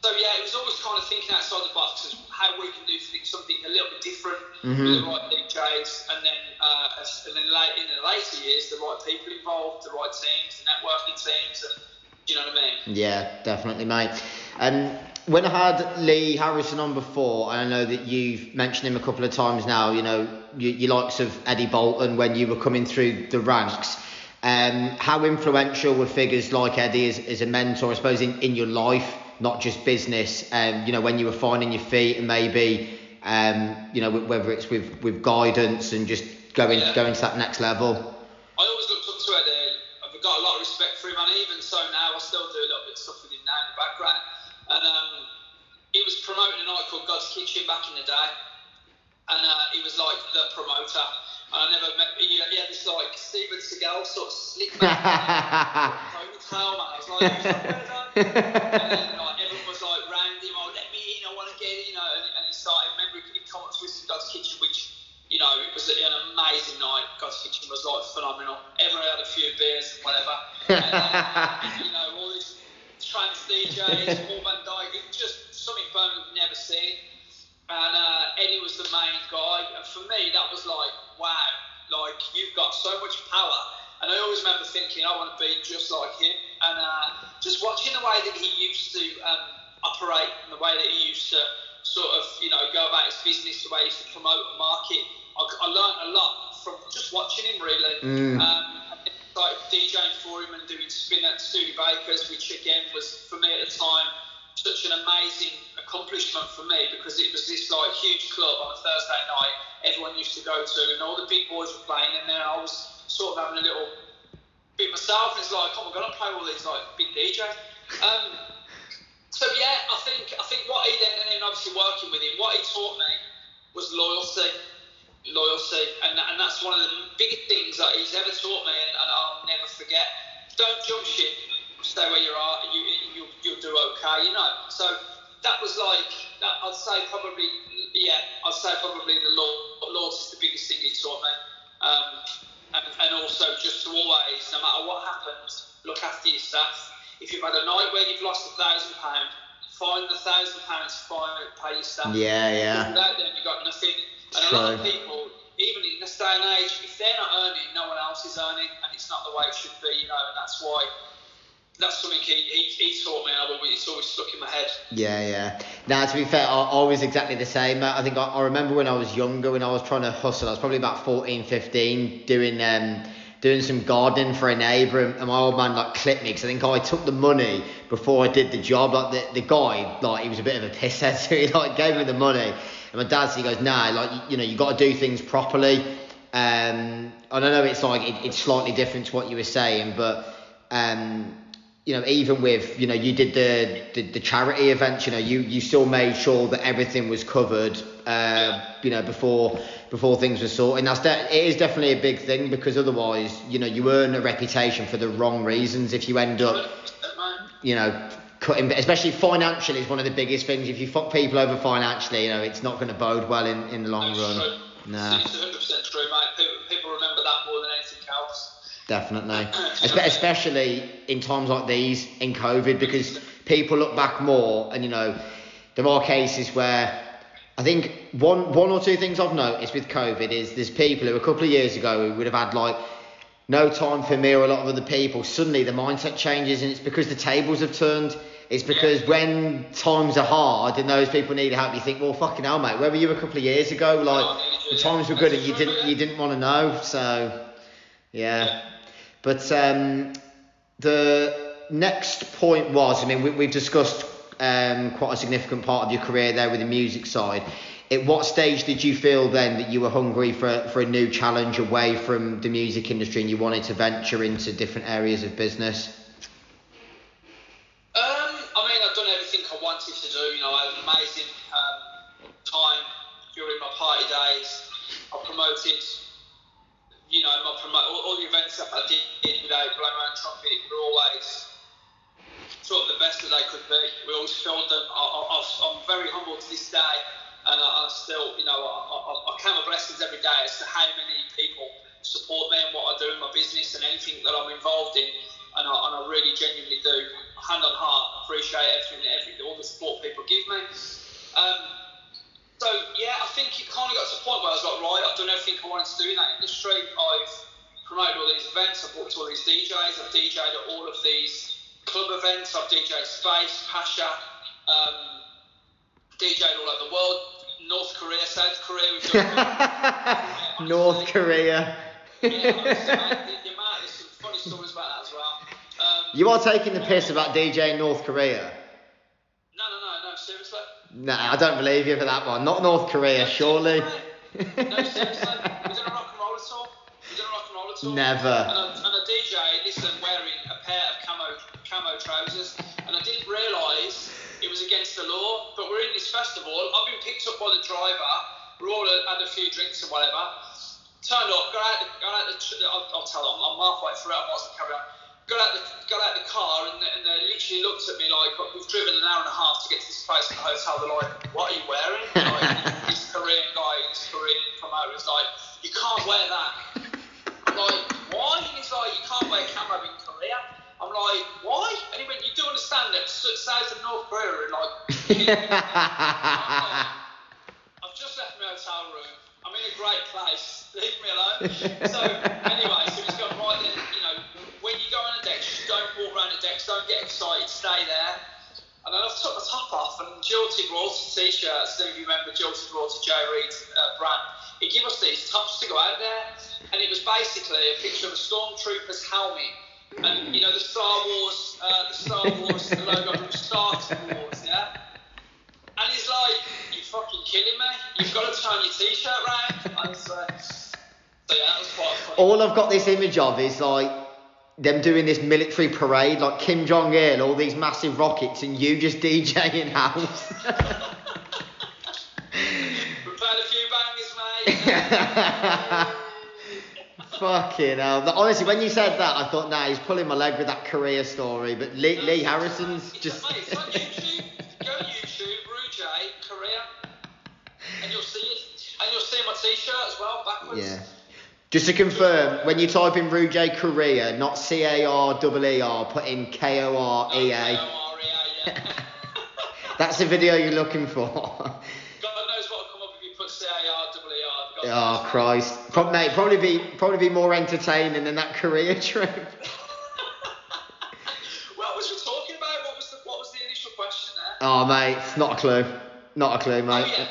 So yeah, it was always kind of thinking outside the box as how we can do things, something a little bit different with the right DJs, and then uh, and then late in the later years, the right people involved, the right teams, the networking teams, and do you know what I mean? Yeah, definitely, mate. Um, when I had Lee Harrison on before, and I know that you've mentioned him a couple of times now, you know, you, you likes of Eddie Bolton when you were coming through the ranks. Um, how influential were figures like Eddie as, as a mentor, I suppose, in, in your life, not just business? Um, you know, when you were finding your feet and maybe, um, you know, whether it's with, with guidance and just going Yeah. going to that next level. I always looked up to Eddie. I've got a lot of respect for him, and even so now, I still do a little bit of stuff with him now in the background. And um, he was promoting a night called Godskitchen back in the day, and uh, he was like the promoter. I never met. He, he had this like Steven Seagal sort of slick back ponytail, man. I was like, "Who's that guy?" and then like, everyone was like round him, oh, let me in, I want to get in, you know. And, and he started, remember, he come up to us in Godskitchen, which, you know, it was an amazing night. Godskitchen was like phenomenal. Everyone had a few beers and whatever. And, uh, you know, all these trance DJs, Paul van Dyk, just something Bone never seen. And uh, Eddie was the main guy. And for me, that was like, wow, like you've got so much power. And I always remember thinking, I want to be just like him. And uh, just watching the way that he used to um, operate and the way that he used to sort of, you know, go about his business, the way he used to promote and market, I, I learned a lot from just watching him, really. Mm. Um, like DJing for him and doing spin at Studebakers, which again was for me at the time such an amazing accomplishment for me because it was this like huge club on a Thursday night. Everyone used to go to and all the big boys were playing and then I was sort of having a little bit myself and it's like oh my god I play all these like big DJs um, so yeah I think I think what he then and then obviously working with him what he taught me was loyalty loyalty. And, and that's one of the biggest things that he's ever taught me and, and I'll never forget. Don't jump ship stay where you are, you, you, you'll do okay, you know. So that was like, that, I'd say probably, yeah, I'd say probably the law, law is the biggest thing he taught me. Um, and, and also just to always, no matter what happens, look after your staff. If you've had a night where you've lost a thousand pounds, find the thousand pounds find find pay your staff. Yeah, yeah. Without them, you've got nothing. And a lot of people, even in this day and age, if they're not earning, no one else is earning, and it's not the way it should be, you know, and that's why that's something he, he, he taught me. and It's always stuck in my head. Yeah, yeah. Now, to be fair, I, I was exactly the same. I think I, I remember when I was younger, when I was trying to hustle, I was probably about 14, 15, doing um, doing some gardening for a neighbour, and my old man like clipped me because I think I took the money before I did the job. Like the, the guy, like he was a bit of a pisshead, so he like gave me the money, and my dad he goes, nah, like you, know, you got to do things properly. Um, I don't know, it's like it, it's slightly different to what you were saying, but um, you know, even with, you know, you did the, the, the charity events, you know, you, you still made sure that everything was covered, uh, you know, before before things were sorted. And that's de- it is definitely a big thing because otherwise, you know, you earn a reputation for the wrong reasons if you end up, you know, cutting, especially financially is one of the biggest things. If you fuck people over financially, you know, it's not going to bode well in, in the long That's run. true. No. It's 100% true, mate. People, people Definitely, Espe- especially in times like these in COVID, because people look back more, and you know, there are cases where I think one one or two things I've noticed with COVID is there's people who a couple of years ago would have had like no time for me or a lot of other people. Suddenly the mindset changes, and it's because the tables have turned. It's because when times are hard and those people need help, you think, well, fucking hell, mate, where were you a couple of years ago? Like the times were good, and you didn't you didn't want to know. So, yeah. But um, the next point was, I mean, we, we've discussed um, quite a significant part of your career there with the music side. At what stage did you feel then that you were hungry for, for a new challenge away from the music industry and you wanted to venture into different areas of business? Um, I mean, I've done everything I wanted to do. You know, I had an amazing um, time during my party days. I promoted, you know, my promo- all, all the events that I did without blowing trumpet were always sort of the best that they could be. We always filled them. I, I'm very humble to this day, and I, I still, you know, I, I, I count my blessings every day as to how many people support me and what I do in my business and anything that I'm involved in. And I, and I really genuinely do, hand on heart, appreciate everything, every, all the support people give me. Um, so yeah, I think it kind of got to the point where I was like, right, I've done everything I wanted to do in that industry. I've promoted all these events, I've booked all these DJs, I've DJed at all of these club events, I've DJed Space, Pacha, um, DJed all over the world, North Korea, South Korea, we've done North Korea. yeah, honestly, mate, the, the amount, there's some funny stories about that as well. Um, You are taking the piss about DJ in North Korea. No, I don't believe you for that one. Not North Korea, surely. No, seriously. We done a rock and roll tour. We done a rock and roll tour. Never. And a, and a DJ, listen, wearing a pair of camo camo trousers, and I didn't realise it was against the law. But we're in this festival. I've been picked up by the driver. We're all had a few drinks and whatever. Turned up, got out the, got out the, I'll, I'll tell them, I'm halfway through I might as well carry on got out the got out the car and, and they literally looked at me like we've driven an hour and a half to get to this place in the hotel. They're like, "What are you wearing?" Like, this Korean guy, this Korean promoter is like, "You can't wear that." I'm like, "Why?" And he's like, "You can't wear camera in Korea." I'm like, "Why?" And he went, "You do understand that South and North Korea are like." like I've just left my hotel room. I'm in a great place. Leave me alone. So. Get excited. Stay there. And then I took the top off and Jilted Royalty t-shirts. Don't you remember Jilted Royalty Jay Reid uh, brand? He gave us these tops to go out there, and it was basically a picture of a stormtrooper's helmet. And you know the Star Wars, uh, the Star Wars the logo from Star Wars, yeah. And he's like, "You fucking killing me? You've got to turn your t-shirt round." Uh, so yeah, that was quite funny. All I've got this image of is like them doing this military parade, like Kim Jong Il, all these massive rockets, and you just DJing house. We played a few bangers, mate. Fucking hell. Honestly, when you said that, I thought, nah, he's pulling my leg with that Korea story. But Lee, Lee Harrison's It's- just. Mate, it's on YouTube. Go to YouTube, Rujay, Korea, and you'll see it. And you'll see my t-shirt as well, backwards. Yeah. Just to confirm, when you type in Rujay Korea, not C A R E E R, put in K O R E A. That's the video you're looking for. God knows what'll come up if you put C-A-R-E-E-R. Oh. Ah, Christ. Pro- mate, probably be probably be more entertaining than that Korea trip. What was we talking about? What was the What was the initial question there? Oh mate, not a clue. Not a clue, Oh mate. yeah.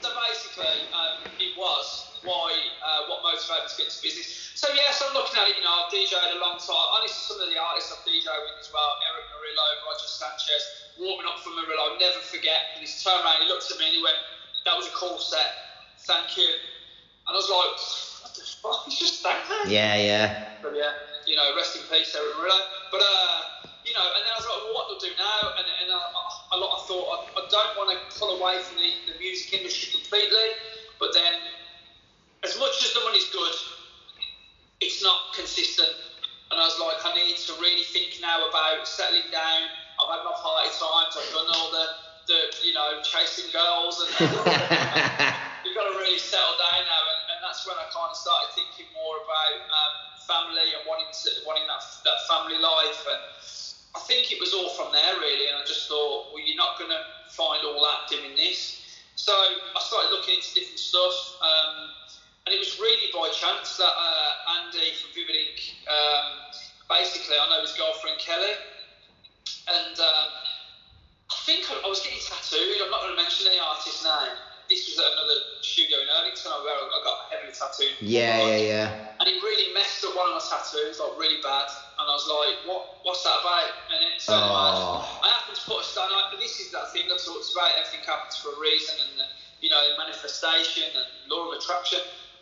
So basically, um, it was why uh, what motivated me to business. So yes, I'm looking at it. You know, I've DJed a long time. Honestly, some of the artists I've DJed with as well, Erick Morillo, Roger Sanchez, warming up for Morillo. I'll never forget. And he's turned around, he looked at me, and he went, "That was a cool set. Thank you." And I was like, "What the fuck? He's just thanked me." Yeah, yeah. But yeah, you know, rest in peace, Erick Morillo. But uh, you know, and then I was like, well, what do I do now? And, and a lot I thought I, I don't want to pull away from the, the music industry completely, but then as much as the money's good, it's not consistent. And I was like, I need to really think now about settling down. I've had my party times. I've done all the, the you know, chasing girls, and you've got to really settle down now. And, and that's when I kind of started thinking more about um, family and wanting to wanting that that family life. And I think it was all from there really. And I just thought, well, you're not going to find all that doing this. So I started looking into different stuff. Um, and it was really by chance that uh, Andy from Vivid Ink, um, basically, I know his girlfriend Kelly, and um, I think I, I was getting tattooed. I'm not going to mention the artist's name. This was at another studio in Erdington where I got heavily tattooed. Yeah, yeah, yeah. And it really messed up one of my tattoos, like really bad. And I was like, "What? What's that about?" And it so Oh. I happened to put a stand up. But this is that thing that talks about everything happens for a reason, and you know, manifestation and law of attraction.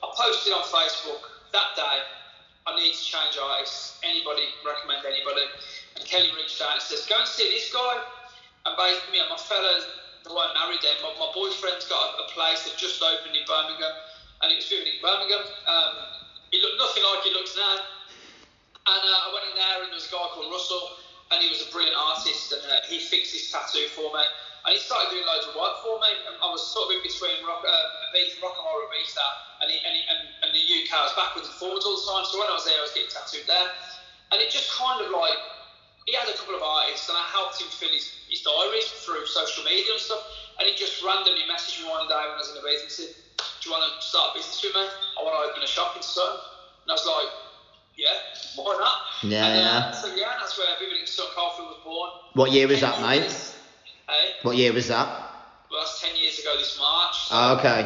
I posted on Facebook that day. I need to change artists. Anybody recommend anybody? And Kelly reached out and says, "Go and see this guy." And basically, me and my fella, they weren't married then. My, my boyfriend's got a, a place that just opened in Birmingham, and it was filming in Birmingham. Um, he looked nothing like he looks now. And uh, I went in there, and there was a guy called Russell, and he was a brilliant artist, and uh, he fixed his tattoo for me. And he started doing loads of work for me. And I was sort of in between rock, uh, Ibiza, rock and roll Ibiza and, he, and, he, and, and the UK. I was backwards and forwards all the time. So when I was there, I was getting tattooed there. And it just kind of like, he had a couple of artists, and I helped him fill his, his diaries through social media and stuff. And he just randomly messaged me one day when I was in Ibiza and said, Do you want to start a business with me? I want to open a shop in Sutton. And I was like, Yeah, why not? Yeah, and, uh, yeah. So yeah, that's where Vivid in Sutton Coldfield was born. What year was that, 10 mate? Hey, What year was that? well, that's 10 years ago this March. So, Oh, okay.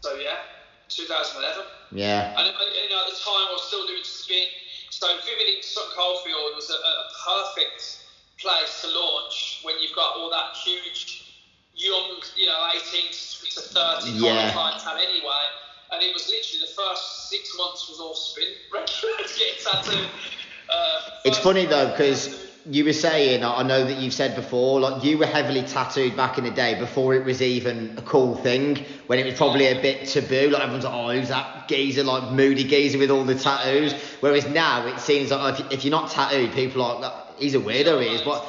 so yeah, 2011. Yeah. And uh, you know, at the time I was still doing spin. So Vivid in Sutton Coldfield was a, a perfect place to launch when you've got all that huge, young, you know, 18 to 30 Yeah. clientele anyway. And it was literally the first six months was all spin. Uh, It's funny though, because you were saying, I I know that you've said before, like you were heavily tattooed back in the day before it was even a cool thing, when it was probably a bit taboo. Like everyone's like, oh, who's that geezer, like moody geezer with all the tattoos? Whereas now it seems like if, if you're not tattooed, people are like, he's a weirdo, he is. What?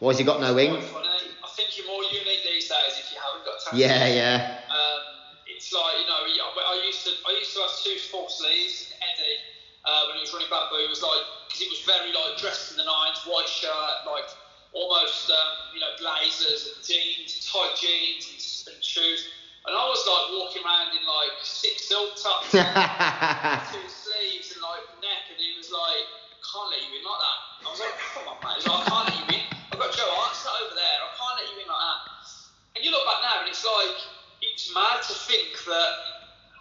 Why has he got no wings? I think you're more unique these days if you haven't got tattoos. Yeah, yeah. Um, it's like you know, I I used to I used to have two full sleeves. Eddie, uh, when he was running Bambu, it was like because it was very like dressed in the nines, white shirt, like almost um, you know blazers and jeans, tight jeans and, and shoes. And I was like walking around in like six silk tops two sleeves and like neck, and he was like, "Can't let you in like that." I was like, "Come on, mate." He's like, "I can't let you in. I've got Joe Hart sat over there. I can't let you in like that." And you look back now, and it's like it's mad to think that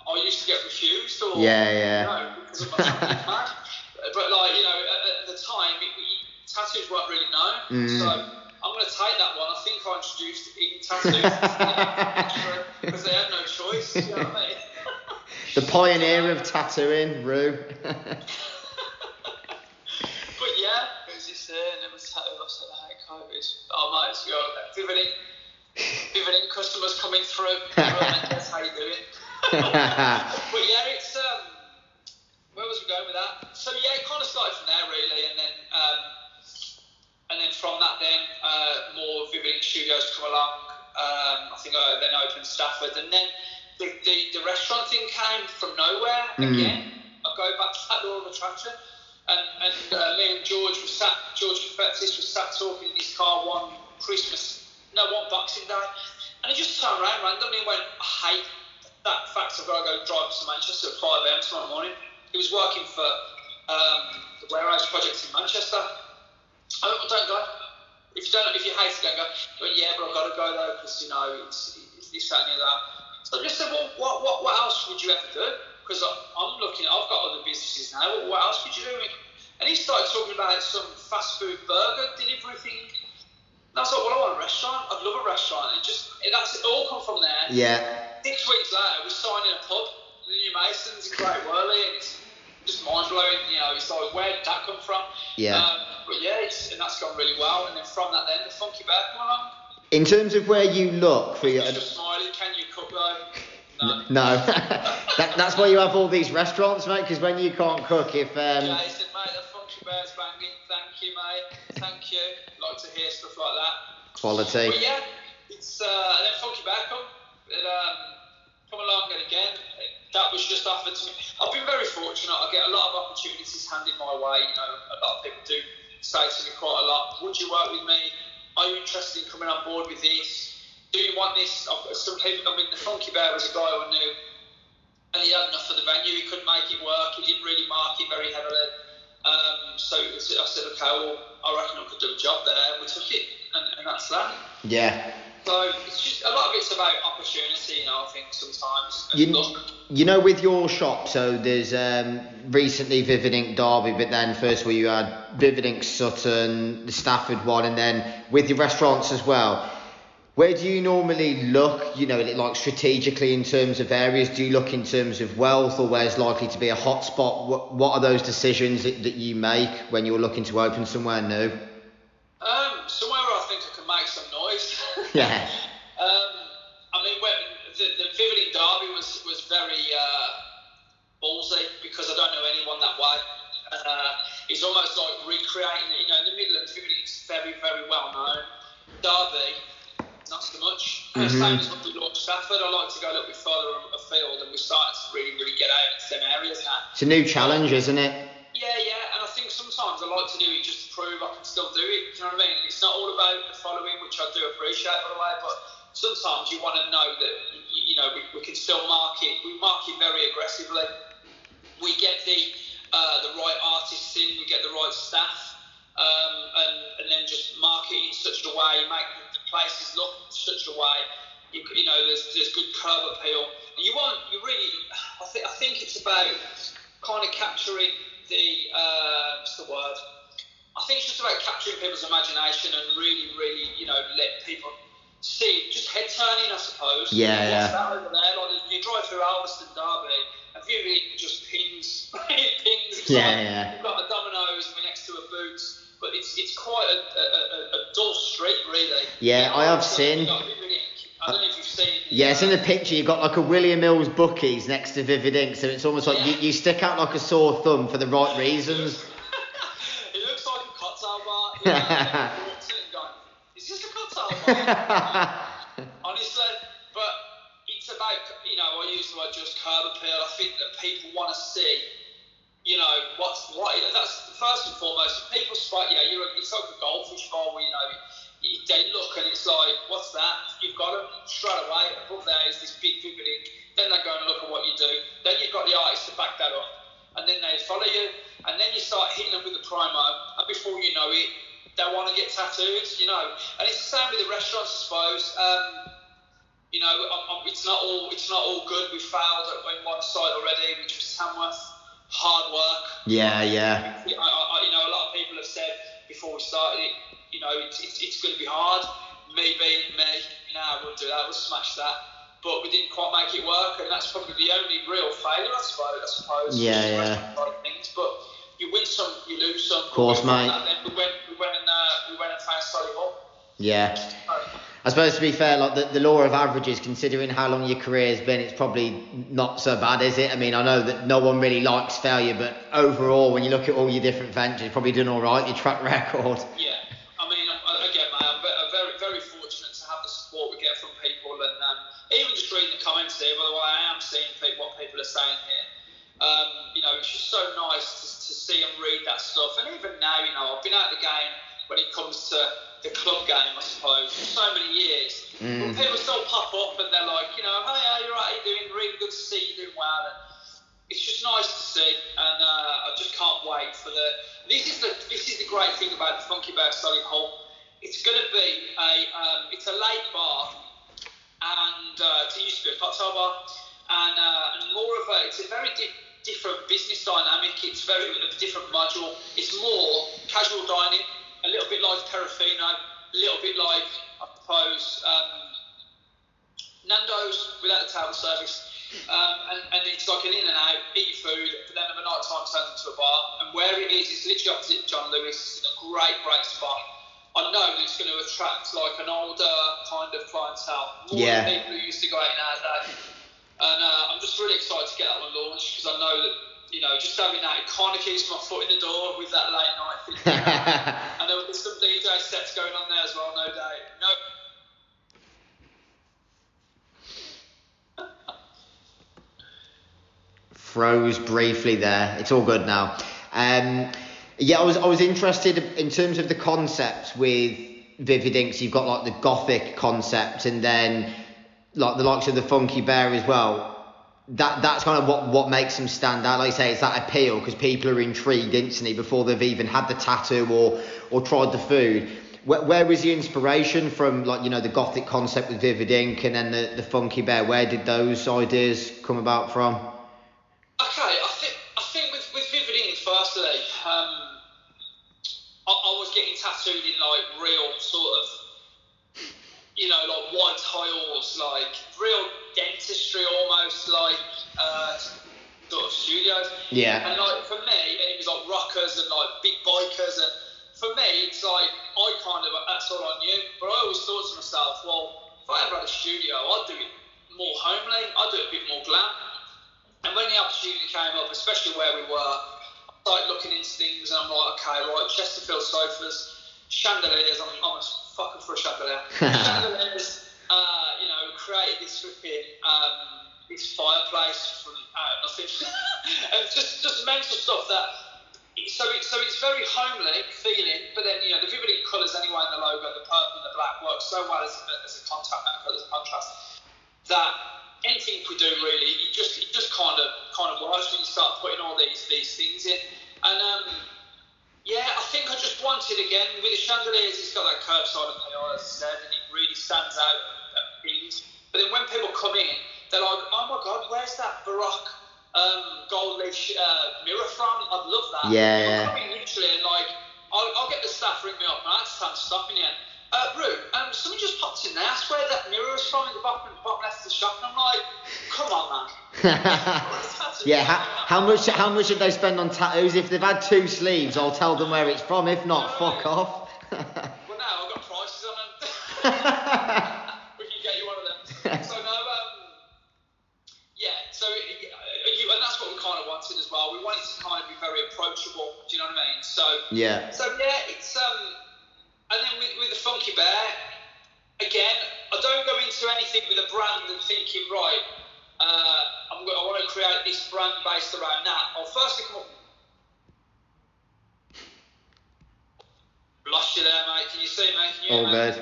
I used to get refused or Yeah, yeah. You know, because of my mad. But like you know, at, at the time, it, it, tattoos weren't really known, Mm. so. I'm going to take that one. I think I introduced in tattoos because they had no choice. You know what I mean? the pioneer of tattooing, Rue. But yeah, it was just there, and it was so I said, hey, COVID. Oh, mate, it's good. Pivoting, pivoting customers coming through. That's how you do it. but yeah, it's um, where was we going with that? So yeah, it kind of started from there really, and then um, and then from that, then uh, more Vivid Studios come along. Um, I think I then opened Stafford, and then the, the, the restaurant thing came from nowhere Mm. again. I go back to that law of attraction, and and uh, me and George was sat, George Fetis was sat talking in his car one Christmas, no, one Boxing Day, and he just turned around randomly and went, I hate that fact I've got to go drive to Manchester at 5 a.m. tomorrow morning. He was working for um, the warehouse projects in Manchester. I went, well, don't go. If you don't, if you hate it, don't go. He went, yeah, but I've got to go though because you know it's, it's this, that, and the other. So I just said, well, what, what, what else would you ever do? Because I'm looking, I've got other businesses now. What, what else could you do? And he started talking about some fast food burger delivery thing. And I was like, well, I want a restaurant. I'd love a restaurant. And just and that's it. All come from there. yeah. Six weeks later, we're signing a pub, the New Masons in Great Wyrley, and it's just mind blowing. You know, it's like where did that come from? Yeah. Um, but yeah, it's, and that's gone really well. And then from that, then the Funky Bear come along. In terms of where you look for your. Mr. Smiley, can you cook though? No. No. that, that's why you have all these restaurants, mate, because when you can't cook, if. Um, Yeah, said, mate, the Funky Bear's banging. Thank you, mate. Thank you. Like to hear stuff like that. Quality. But yeah, it's uh, and then Funky Bear come, it, um, come along and again. That was just offered to me. I've been very fortunate. I get a lot of opportunities handed my way. You know, a lot of people do say to me quite a lot, "Would you work with me? Are you interested in coming on board with this? Do you want this?" I've Some people. I mean, the Funky Bear was a guy I knew, and he had enough of the venue. He couldn't make it work. He didn't really market very heavily. Um, so I said, "Okay, well, I reckon I could do a job there." We took it, and, and that's that. yeah. So it's just a lot of it's about opportunity, you know. I think sometimes. You, you know, with your shop, so there's um, recently Vivid Ink Derby, but then first all you had Vivid Ink Sutton, the Stafford one, and then with your restaurants as well. Where do you normally look, you know, like strategically in terms of areas? Do you look in terms of wealth or where's likely to be a hotspot? What, what are those decisions that, that you make when you're looking to open somewhere new? Um, somewhere where I think I can make some noise. Yeah. Um, I mean, when the, the Vivid Derby was was very uh, ballsy because I don't know anyone that way. Uh, it's almost like recreating, you know, in the Midlands, Vivid Ink's very, very well known. Derby, not so much. Uh, Same as we launched Stafford, I like to go a little bit further afield, and we're starting to really, really get out into them areas now. It's a new challenge, isn't it? Yeah, yeah, and I think sometimes I like to do it just to prove I can still do it. Do you know what I mean? It's not all about the following, which I do appreciate, by the way, but sometimes you want to know that you know we, we can still market. We market very aggressively. We get the uh, the right artists in, we get the right staff, um, and and then just market in such a way, make the places look such a way. You, you know, there's there's good curb appeal, and you want you really. I think I think it's about kind of capturing the uh, what's the word? I think it's just about capturing people's imagination and really, really, you know, let people see just head turning, I suppose. Yeah, What's yeah. that over there? Like you drive through Alvaston, Derby, and view it just pings, it pings. Yeah, like yeah. You've got a Domino's we're next to a Boots, but it's it's quite a, a, a, a dull street, really. Yeah, I have seen- you've got Vivid Ink. I don't know if you've seen. Yeah, it's in uh, the picture. You've got like a William Mills bookies next to Vivid Ink, so it's almost like you, you stick out like a sore thumb for the right reasons. it looks like a cocktail bar. You know, and walks in and going, is this a cocktail bar? Honestly, but it's about, you know, I use the word just curb appeal. I think that people want to see, you know, what's what. That's first and foremost. If people spot, yeah, you're a, it's like a goldfish bowl, you know, you- they look and it's like, what's that? You've got them straight away. Above there is this big vivid ink Then they go and look at what you do. Then you've got the artists to back that up, and then they follow you, and then you start hitting them with the promo, and before you know it, they want to get tattooed, you know. And it's the same with the restaurants, I suppose. Um, you know, I'm, I'm, it's not all it's not all good. We failed at one site already, which was Tamworth. Hard work. Yeah, yeah. I, I, you know, a lot of people have said before we started it, you know, it's, it's, it's going to be hard. Me being me, nah, we'll do that, we'll smash that. But we didn't quite make it work, and that's probably the only real failure, I suppose. I suppose Yeah, yeah. of things, but you win some, you lose some. Of Course, mate. Then we went, we went and uh, we went and found Solihull. Yeah. I suppose to be fair, like the, the law of averages, considering how long your career has been, it's probably not so bad, is it? I mean, I know that no one really likes failure, but overall, when you look at all your different ventures, you're probably doing all right. Your track record. Yeah, people are saying here. Um, you know, it's just so nice to, to see and read that stuff. And even now, you know, I've been out of the game when it comes to the club game, I suppose, for so many years. But people still pop up and they're like, you know, hey, yeah, you're right, you're doing really good to see you doing well. And it's just nice to see, and uh, I just can't wait for the. This is the this is the great thing about the Funky Bear Solihull. It's going to be a um, it's a late bar, and uh, it used to be a cocktail bar, and, uh, and more of a it's a very di- different business dynamic. It's very a different module. It's more casual dining, a little bit like Terrafino, a little bit like I suppose. Um, Nando's without the table service. Um, and, and it's like an in and out, eat your food, but then at the night time turns into a bar. And where it is, it's literally opposite John Lewis. It's in a great, great spot. I know that it's going to attract like an older kind of clientele, more Yeah. than people who used to go out nowadays. And uh, I'm just really excited to get that one launched because I know that, you know, just having that, it kind of keeps my foot in the door with that late night thing. and there will be some DJ sets going on there as well, no doubt. No, Froze briefly there. It's all good now. Um, yeah, I was I was interested in terms of the concept with Vivid Inks. You've got like the gothic concept, and then like the likes of the Funky Bear as well. That that's kind of what what makes them stand out. Like you say, it's that appeal because people are intrigued instantly before they've even had the tattoo or or tried the food. Where, where was the inspiration from? Like you know the gothic concept with Vivid Ink, and then the the Funky Bear. Where did those ideas come about from? Okay, I think I think with with Vivid Ink firstly, um, I, I was getting tattooed in like real sort of, you know, like white tiles, like real dentistry almost, like uh, sort of studios. Yeah. And like for me, it was like rockers and like big bikers, and for me, it's like I kind of that's all I knew. But I always thought to myself, well, if I ever had a studio, I'd do it more homely. I'd do it a bit more glam. And when the opportunity came up, especially where we were, I started looking into things and I'm like, okay, right, Chesterfield sofas, chandeliers, I'm, I'm a fucker for a chandelier. chandeliers, uh, you know, created this flipping, um, this fireplace from out of nothing. and just, just mental stuff that, so, it, so it's very homely feeling, but then, you know, the vivid colours anyway in the logo, the purple and the black work so well as, as a contact, as a contrast that anything we do really, it just it just kind of kind of works when you start putting all these these things in. And um, yeah, I think I just wanted again with the chandeliers, it's got that curved side of the as I said, and it really stands out at things. But then when people come in, they're like, oh my god, where's that baroque um, gold leaf uh, mirror from? I'd love that. Yeah, They'll yeah. come in literally and like, I'll, I'll get the staff ring me up, and I had to stand stopping you. Uh, Rue, um, something just popped in there. I swear that mirror is from in the bottom, bottom left of the shop, and I'm like, come on, man. yeah, how, how much how much did they spend on tattoos? If they've had two sleeves, I'll tell them where it's from. If not, fuck off. Well, now I've got prices on them. we can get you one of them. So no, um, yeah. So uh, you, and that's what we kind of wanted as well. We wanted to kind of be very approachable. Do you know what I mean? So yeah. So yeah, it's um, and then with, with the Funky Bear, again, I don't go into anything with a brand and thinking right. Uh, I'm, go- I want to create this brand based around that. I'll firstly come up. Lost you there, mate. Can you see me? Can you hear All me? good.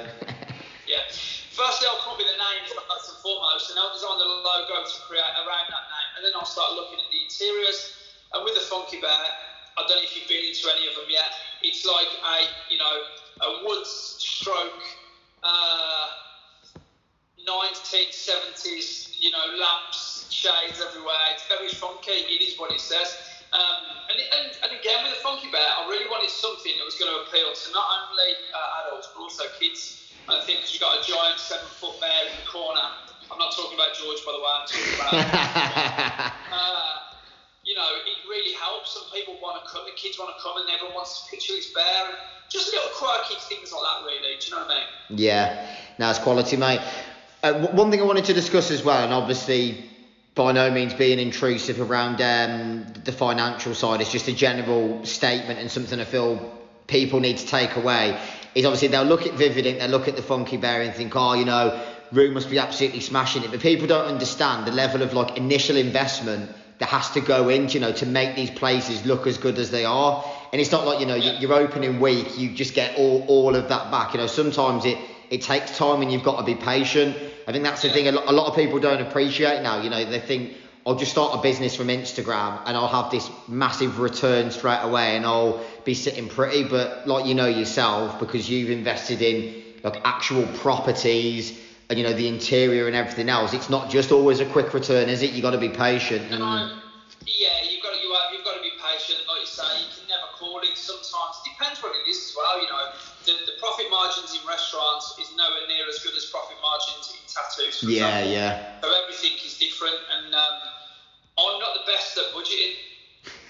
Yeah. firstly I'll come up with a name first and foremost, and I'll design the logo to create around that name, and then I'll start looking at the interiors. And with the Funky Bear, I don't know if you've been into any of them yet. It's like a you know a wood stroke. Uh, 1970s, you know, lamps, shades everywhere. It's very funky. It is what it says. Um, and, and, and again, with the Funky Bear, I really wanted something that was going to appeal to not only uh, adults but also kids. I think because you've got a giant seven foot bear in the corner. I'm not talking about George, by the way. I'm talking about. uh, you know, it really helps. Some people want to come, the kids want to come, and everyone wants to picture this bear. And just little quirky things like that, really. Do you know what I mean? Yeah, no, it's quality, mate. Uh, w- one thing I wanted to discuss as well, and obviously by no means being intrusive around um, the financial side, it's just a general statement and something I feel people need to take away. Is obviously they'll look at Vivid Ink, they'll look at the Funky Bear and think, oh, you know, Rue must be absolutely smashing it. But people don't understand the level of like initial investment that has to go into, you know, to make these places look as good as they are. And it's not like, you know, you- you're opening week, you just get all, all of that back. You know, sometimes it, it takes time and you've got to be patient. I think that's the thing a lot, a lot of people don't appreciate now. You know, they think, I'll just start a business from Instagram and I'll have this massive return straight away and I'll be sitting pretty. But like you know yourself, because you've invested in like actual properties you know the interior and everything else, it's not just always a quick return, is it? You got to be patient. And yeah, you've got to, you have, you've got to be patient. Like you say, you can never call it. Sometimes it depends what it is as well. You know, the, the profit margins in restaurants is nowhere near as good as profit margins in tattoos. For yeah, example. yeah, So everything is different, and um, I'm not the best at budgeting.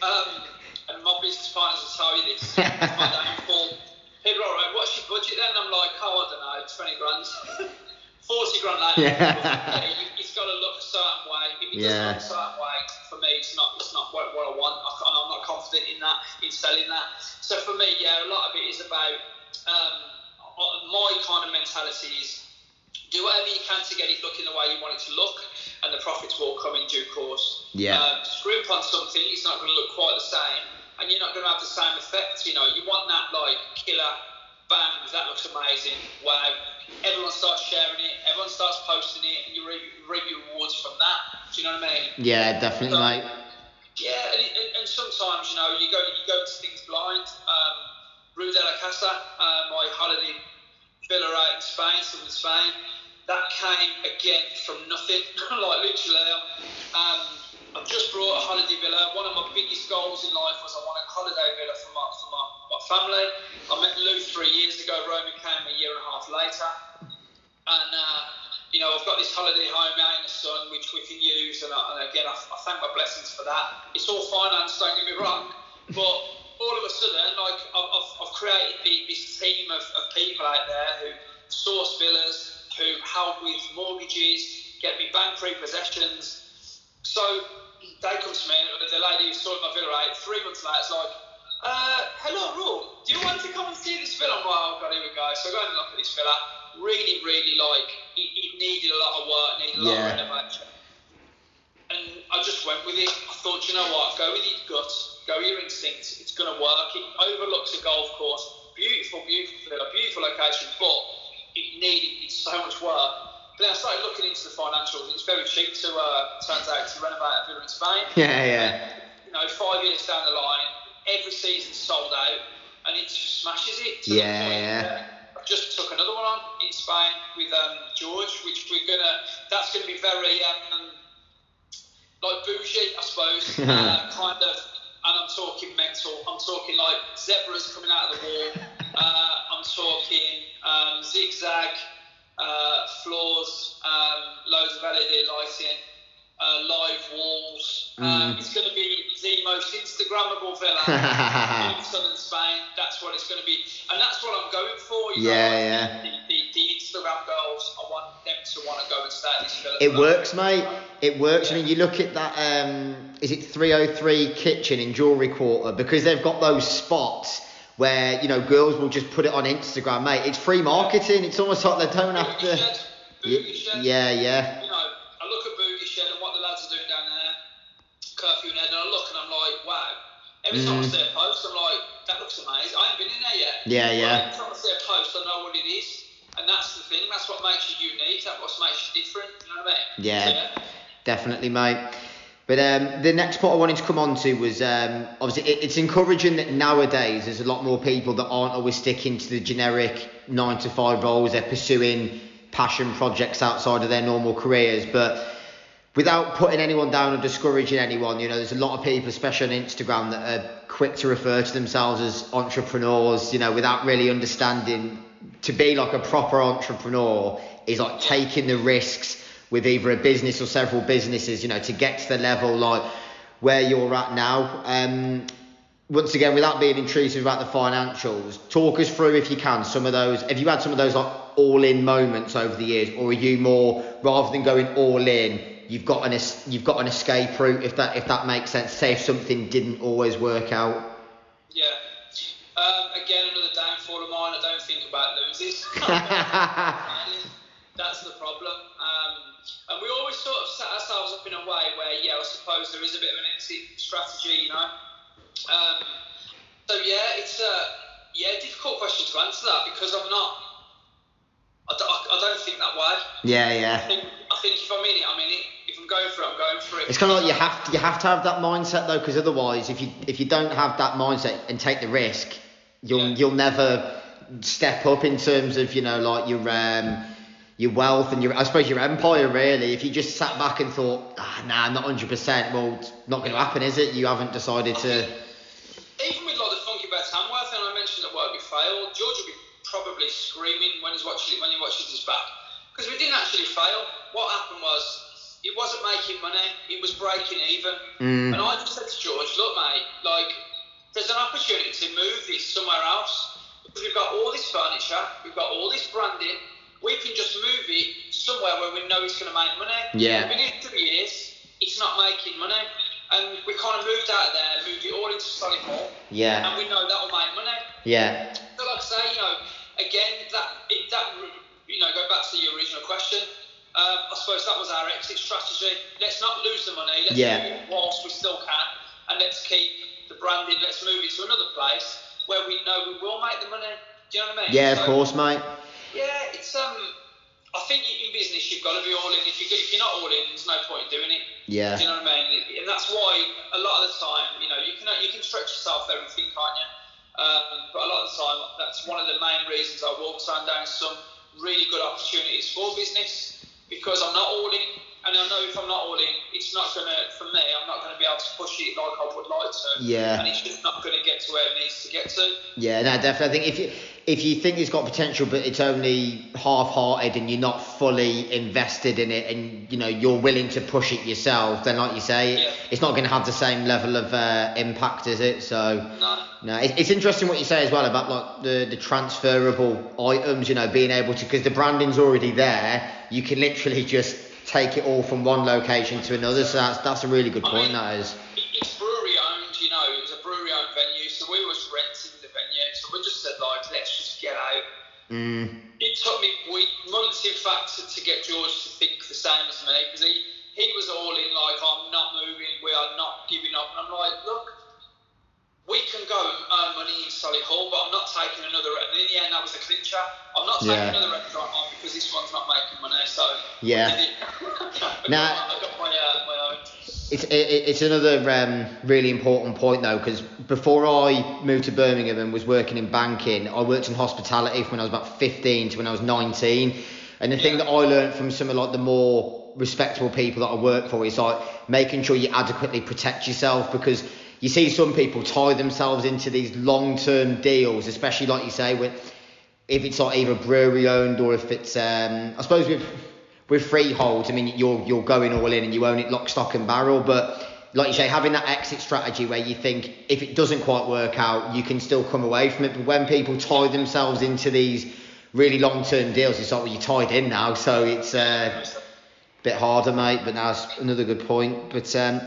Um, and my business partners will tell you this. It's my downfall. People are like, "What's your budget?" Then I'm like, "Oh, I don't know, twenty grand, forty grand later." Yeah. you- it's got to look a certain way. If it Yeah. doesn't look a certain way, for me, it's not. It's not what, what I want. I I'm not confident in that, in selling that. So for me, yeah, a lot of it is about um, my kind of mentality is do whatever you can to get it looking the way you want it to look, and the profits will come in due course. Yeah. Um, scrimp on something, it's not going to look quite the same, and you're not going to have the same effect. You know, you want that like killer, bang, that looks amazing, wow. Everyone starts sharing it, everyone starts posting it, and you reap, reap your rewards from that. Do you know what I mean? yeah, definitely, So- mate. Yeah, and, and, and sometimes you know you go you go into things blind. Um, Rue de la Casa, uh, my holiday villa out in Spain, southern Spain, that came again from nothing. like literally, um, I've just brought a holiday villa. One of my biggest goals in life was I wanted a holiday villa for my for my, my family. I met Lou three years ago. Romy came a year and a half later, and. Uh, you know, I've got this holiday home out in the sun, which we can use, and, I, and again, I, I thank my blessings for that. It's all finance, don't get me wrong, but all of a sudden, like, I've, I've, created this team of, of people out there who source villas, who help with mortgages, get me bank repossessions. So they come to me, the lady who sorted my villa out, three months later, it's like, uh, hello, Rue, do you want to come and see this villa? I'm like, oh, God, here we go. So I go and look at this villa. Really, really like, it, it needed a lot of work, needed a lot Yeah. of renovation. And I just went with it. I thought, you know what, go with your gut, go with your instincts. It's going to work. It overlooks a golf course. Beautiful, beautiful villa, beautiful location, but it needed so much work. But then I started looking into the financials. It's very cheap to, uh, turns out, to renovate a villa in Spain Yeah, yeah. you know, five years down the line, every season's sold out, and it just smashes it. Yeah, yeah. I've just took another one on in Spain with um, George, which we're gonna. That's gonna be very um, like bougie, I suppose. uh, kind of. And I'm talking mental. I'm talking like zebras coming out of the wall. uh, I'm talking um, zigzag uh, floors, um, loads of LED lighting uh, live walls. Um, Mm. it's going to be the most Instagrammable villa in southern Spain. That's what it's going to be, and that's what I'm going for. Yeah, know, yeah. The, the, the Instagram girls, I want them to want to go and stay at this villa. It works, mate. It works. I mean, you look at that. Um, is it 303 kitchen in Jewelry Quarter because they've got those spots where you know girls will just put it on Instagram, mate. It's free marketing. It's almost like they don't have to. shed, Y- boogie shed. Yeah, yeah. Curfew and and I look and I'm like, wow. Every time I Mm. see a post, I'm like, that looks amazing. I haven't been in there yet. Yeah, yeah. Every time I see a post, I know what it is. and that's the thing. That's what makes you unique. That's what makes you different. You know what I mean? Yeah. So, Definitely, mate. But um, the next part I wanted to come on to was um, obviously it, it's encouraging that nowadays there's a lot more people that aren't always sticking to the generic nine to five roles. They're pursuing passion projects outside of their normal careers. But without putting anyone down or discouraging anyone, you know, there's a lot of people, especially on Instagram, that are quick to refer to themselves as entrepreneurs, you know, without really understanding to be like a proper entrepreneur is like taking the risks with either a business or several businesses, you know, to get to the level like where you're at now. Um, once again, without being intrusive about the financials, talk us through if you can some of those. Have you had some of those like all-in moments over the years, or are you more rather than going all in, you've got an es- you've got an escape route if that if that makes sense. Say if something didn't always work out. Yeah. Um, again, another downfall of mine. I don't think about losing. That's the problem. Um, and we always sort of set ourselves up in a way where, yeah, I suppose there is a bit of an exit strategy, you know. Um, so yeah, it's a yeah difficult question to answer that because I'm not. I don't, I don't think that way. yeah, I yeah. think, I think if I'm in it, I'm in it. Going for it, I'm going for it. It's kind of like you have to, you have to have that mindset though, because otherwise, if you if you don't have that mindset and take the risk, you'll Yeah. you'll never step up in terms of you know like your um your wealth and your I suppose your empire really. If you just sat back and thought, ah, nah, I'm not hundred percent, well, it's not going to happen, is it? You haven't decided to. even with like the Funky Bear Tamworth, and I mentioned the word we failed, George will be probably screaming when he's watching when he watches this back because we didn't actually fail. What happened was it wasn't making money; it was breaking even. Mm. And I just said to George, "Look, mate, like there's an opportunity to move this somewhere else because we've got all this furniture, we've got all this branding." We can just move it somewhere where we know it's going to make money. Yeah. We've been two years, it's not making money. And we kind of moved out of there, moved it all into Solihull, Yeah, and we know that will make money. yeah, So like I say, you know, again, that it, that you know, go back to your original question. Um, I suppose that was our exit strategy. Let's not lose the money. Let's Yeah. move it whilst we still can, and let's keep the branding. Let's move it to another place where we know we will make the money. Do you know what I mean? yeah. Of course, mate. Yeah, it's um. I think in business you've got to be all in. If, you, if you're not all in, there's no point in doing it. Yeah. Do you know what I mean? And that's why a lot of the time, you know, you can you can stretch yourself think, can't you? Um, but a lot of the time, that's one of the main reasons I will turn down some really good opportunities for business because I'm not all in, and I know if I'm not all in, it's not gonna for me. I'm not gonna be able to push it like I would like to. Yeah. And it's just not gonna get to where it needs to get to. Yeah, no, definitely. I think if you if you think it's got potential, but it's only half-hearted and you're not fully invested in it, and you know you're willing to push it yourself, then like you say, Yeah. it's not going to have the same level of uh, impact, is it? So No. no, it, it's interesting what you say as well about like the the transferable items. You know, being able to because the branding's already there, you can literally just take it all from one location to another. So that's that's a really good I point. mean, That is. It's brewery owned, you know, it was a brewery owned venue, so we was renting the venue, so we just said, like, let's get out. Mm, It took me week, months, in fact, to, to get George to think the same as me, because he, he was all in, like, I'm not moving, we are not giving up. And I'm like, look, we can go and earn money in Solihull, but I'm not taking another, and in the end, that was the clincher. I'm not taking Yeah. another restaurant on because this one's not making money, so. Yeah. I did it. I Now- I got my, uh, my own. It's it, it's another um, really important point though, because before I moved to Birmingham and was working in banking, I worked in hospitality from when I was about 15 to when I was 19. And the thing that I learned from some of like the more respectable people that I work for is like making sure you adequately protect yourself because you see some people tie themselves into these long-term deals, especially like you say with if it's like either brewery owned or if it's um, I suppose with with freeholds, I mean you're you're going all in and you own it lock, stock and barrel, but like you say, having that exit strategy where you think if it doesn't quite work out, you can still come away from it. But when people tie themselves into these really long term deals, it's like well, you're tied in now, so it's uh, a bit harder, mate. But that's another good point. But um,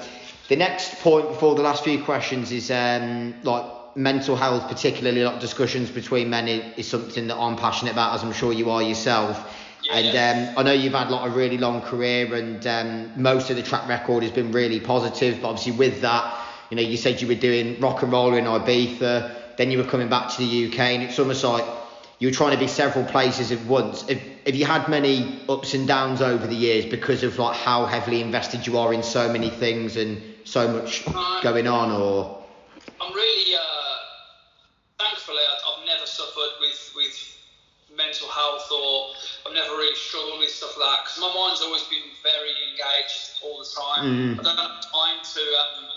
the next point before the last few questions is um, like mental health, particularly like discussions between men, is something that I'm passionate about, as I'm sure you are yourself. Yeah, and um, I know you've had like a really long career, and um, most of the track record has been really positive. But obviously, with that, you know, you said you were doing rock and roll in Ibiza, then you were coming back to the UK, and it's almost like you were trying to be several places at once. Have, have you had many ups and downs over the years because of like how heavily invested you are in so many things and so much Uh, going on, or I'm really, uh, thankfully, I- I've never suffered with with mental health or I've never really struggled with stuff like that because my mind's always been very engaged all the time. Mhm. I don't have time to. Um,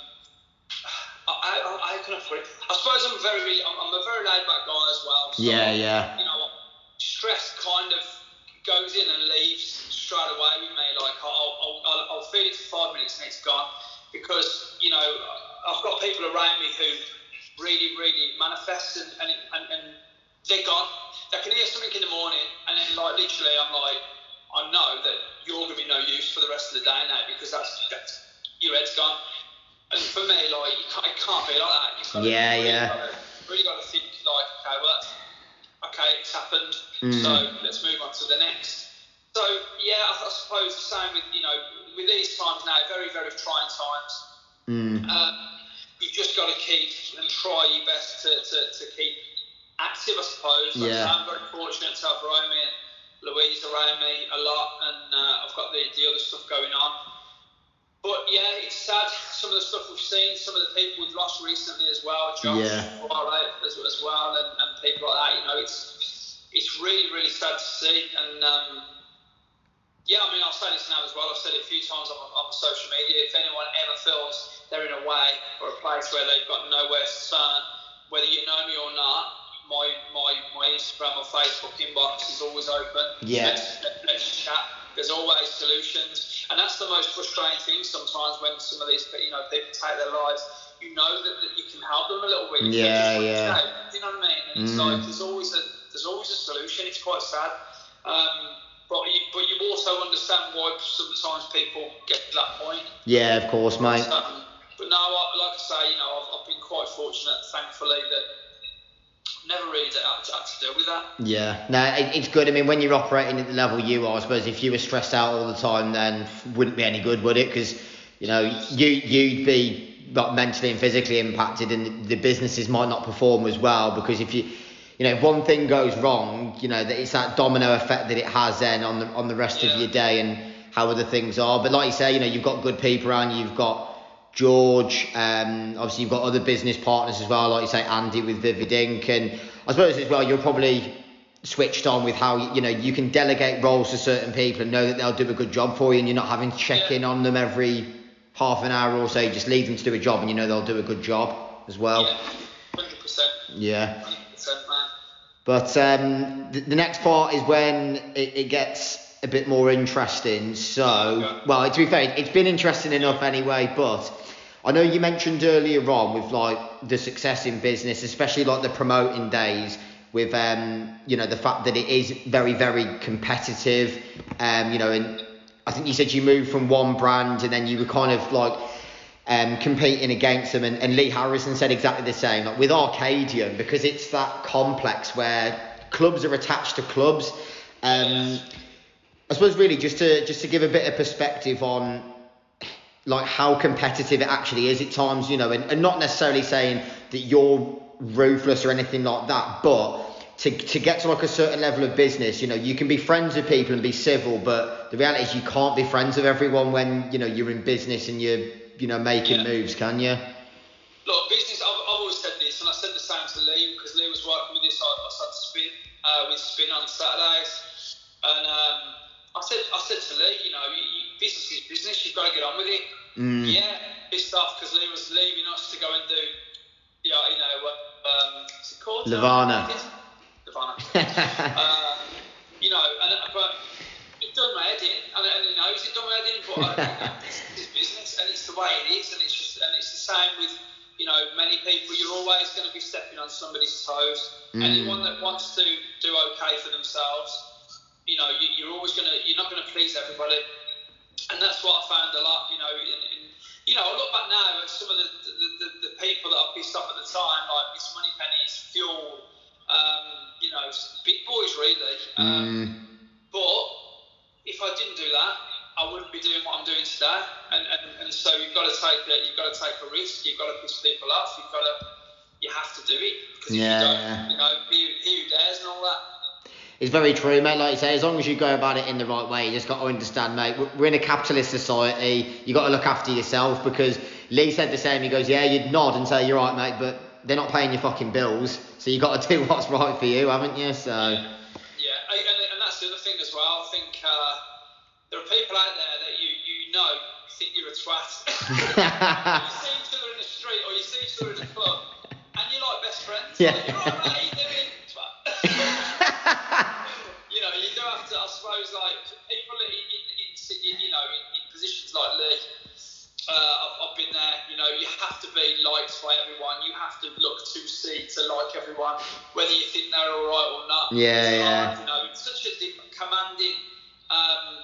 I, I, how can I put it? I suppose I'm very, I'm, I'm a very laid back guy as well. So, Yeah, yeah. You know, stress kind of goes in and leaves straight away with me. Like I'll, I'll, I'll, I'll feel it for five minutes and it's gone because you know I've got people around me who really, really manifest and and, and, and they're gone. They can hear something in the morning and then like literally I'm like I know that you're gonna be no use for the rest of the day now because that's that's your head's gone. And for me, like you can't, it can't be like that. You've got Yeah, to, really yeah. Gotta, really got to think like, okay, well, okay, it's happened. Mm. So let's move on to the next. So yeah, I, I suppose the same with you know with these times now, very very trying times. mm, Um, you've just got to keep and try your best to, to, to keep active, I suppose. Like I say, Yeah. I'm very fortunate to have Romy and Louise around me a lot, and uh, I've got the, the other stuff going on. But yeah, it's sad. Some of the stuff we've seen, some of the people we've lost recently as well, Josh, Yeah. As, as well, and, and people like that. You know, it's it's really really sad to see. And um, yeah, I mean, I'll say this now as well. I've said it a few times on, on social media. If anyone ever feels they're in a way or a place where they've got nowhere to turn, whether you know me or not, my my, my Instagram or Facebook inbox is always open. Yeah. Let's, let's chat. There's always solutions, and that's the most frustrating thing sometimes when some of these you know people take their lives. You know that, that you can help them a little bit. Yeah, just want to yeah. You know what I mean? And it's Mm. like there's always a there's always a solution. It's quite sad. Um, but you, but you also understand why sometimes people get to that point. yeah, of course, mate. But no, I, like I say, you know, I've, I've been quite fortunate, thankfully, that never really had, had to deal with that. Yeah, no, it, it's good. I mean, when you're operating at the level you are, I suppose if you were stressed out all the time, then wouldn't be any good, would it? Because you know, you you'd be like mentally and physically impacted, and the businesses might not perform as well. Because if you, you know, if one thing goes wrong, you know, that it's that domino effect that it has then on the on the rest Yeah. of your day and how other things are. But like you say, you know, you've got good people around. you, You've got George. Um, obviously, you've got other business partners as well, like you say, Andy with Vivid Ink. And I suppose as well, you're probably switched on with how you know you can delegate roles to certain people and know that they'll do a good job for you, and you're not having to check Yeah. in on them every half an hour or so. You just leave them to do a job, and you know they'll do a good job as well. yeah, hundred percent, Yeah. hundred percent, man. But um, the, the next part is when it, it gets a bit more interesting. So, Okay. well, to be fair, it's been interesting enough anyway. But I know you mentioned earlier on with like the success in business, especially like the promoting days, with um, you know the fact that it is very, very competitive. Um, you know, and I think you said you moved from one brand and then you were kind of like um, competing against them. And, and Lee Harrison said exactly the same. Like with Arcadian, because it's that complex where clubs are attached to clubs. Um, I suppose really just to just to give a bit of perspective on like how competitive it actually is at times, you know, and, and not necessarily saying that you're ruthless or anything like that, but to, to get to like a certain level of business, you know, you can be friends with people and be civil, but the reality is you can't be friends with everyone when, you know, you're in business and you're, you know, making Yeah. moves, can you? Look, business. I've, I've always said this, and I said the same to Lee because Lee was working with this. I, I started spin uh, with spin on Saturdays, and um, I said, I said to Lee, you know, you, you, business is business. You've got to get on with it. Mm. Yeah, pissed off because Lee was leaving us to go and do, yeah, you know, what, um, what's it called? Nirvana. Nirvana. um, you know, and but it done my head in, and, and he knows it done my head in. But uh, it's, it's business, and it's the way it is, and it's just, and it's the same with, you know, many people. You're always going to be stepping on somebody's toes. Mm. Anyone that wants to do okay for themselves, you know, you, you're always going to, you're not going to please everybody, and that's what I found a lot. You know, in, in you know, I look back now at some of the the, the, the people that I pissed off at the time, like Miss Moneypenny's, Fuel, um, you know, big boys really. Um, Mm. But if I didn't do that, I wouldn't be doing what I'm doing today. And, and, and so you've got to take a, you've got to take a risk. You've got to piss people off. You've got to you have to do it Yeah, you don't, yeah. you know, he, he who dares and all that. It's very true, mate. Like you say, as long as you go about it in the right way, you just got to understand, mate. we're- We're in a capitalist society. You got to look after yourself because Lee said the same. He goes, "Yeah, you'd nod and say you're right, mate, but they're not paying your fucking bills, so you got to do what's right for you, haven't you?" So Yeah, I- and, and that's the other thing as well. I think uh, there are people out there that you you know think you're a twat. you see each other in the street or you see each other in a club, and you're like best friends. Yeah. Like, you're right, mate. Twat. you know, you do have to. I suppose like people in in, in you know in, in positions like Lee. Uh, I've, been there. You know, you have to be liked by everyone. You have to look to see to like everyone, whether you think they're all right or not. Yeah, It's yeah. hard, you know, it's such a commanding um,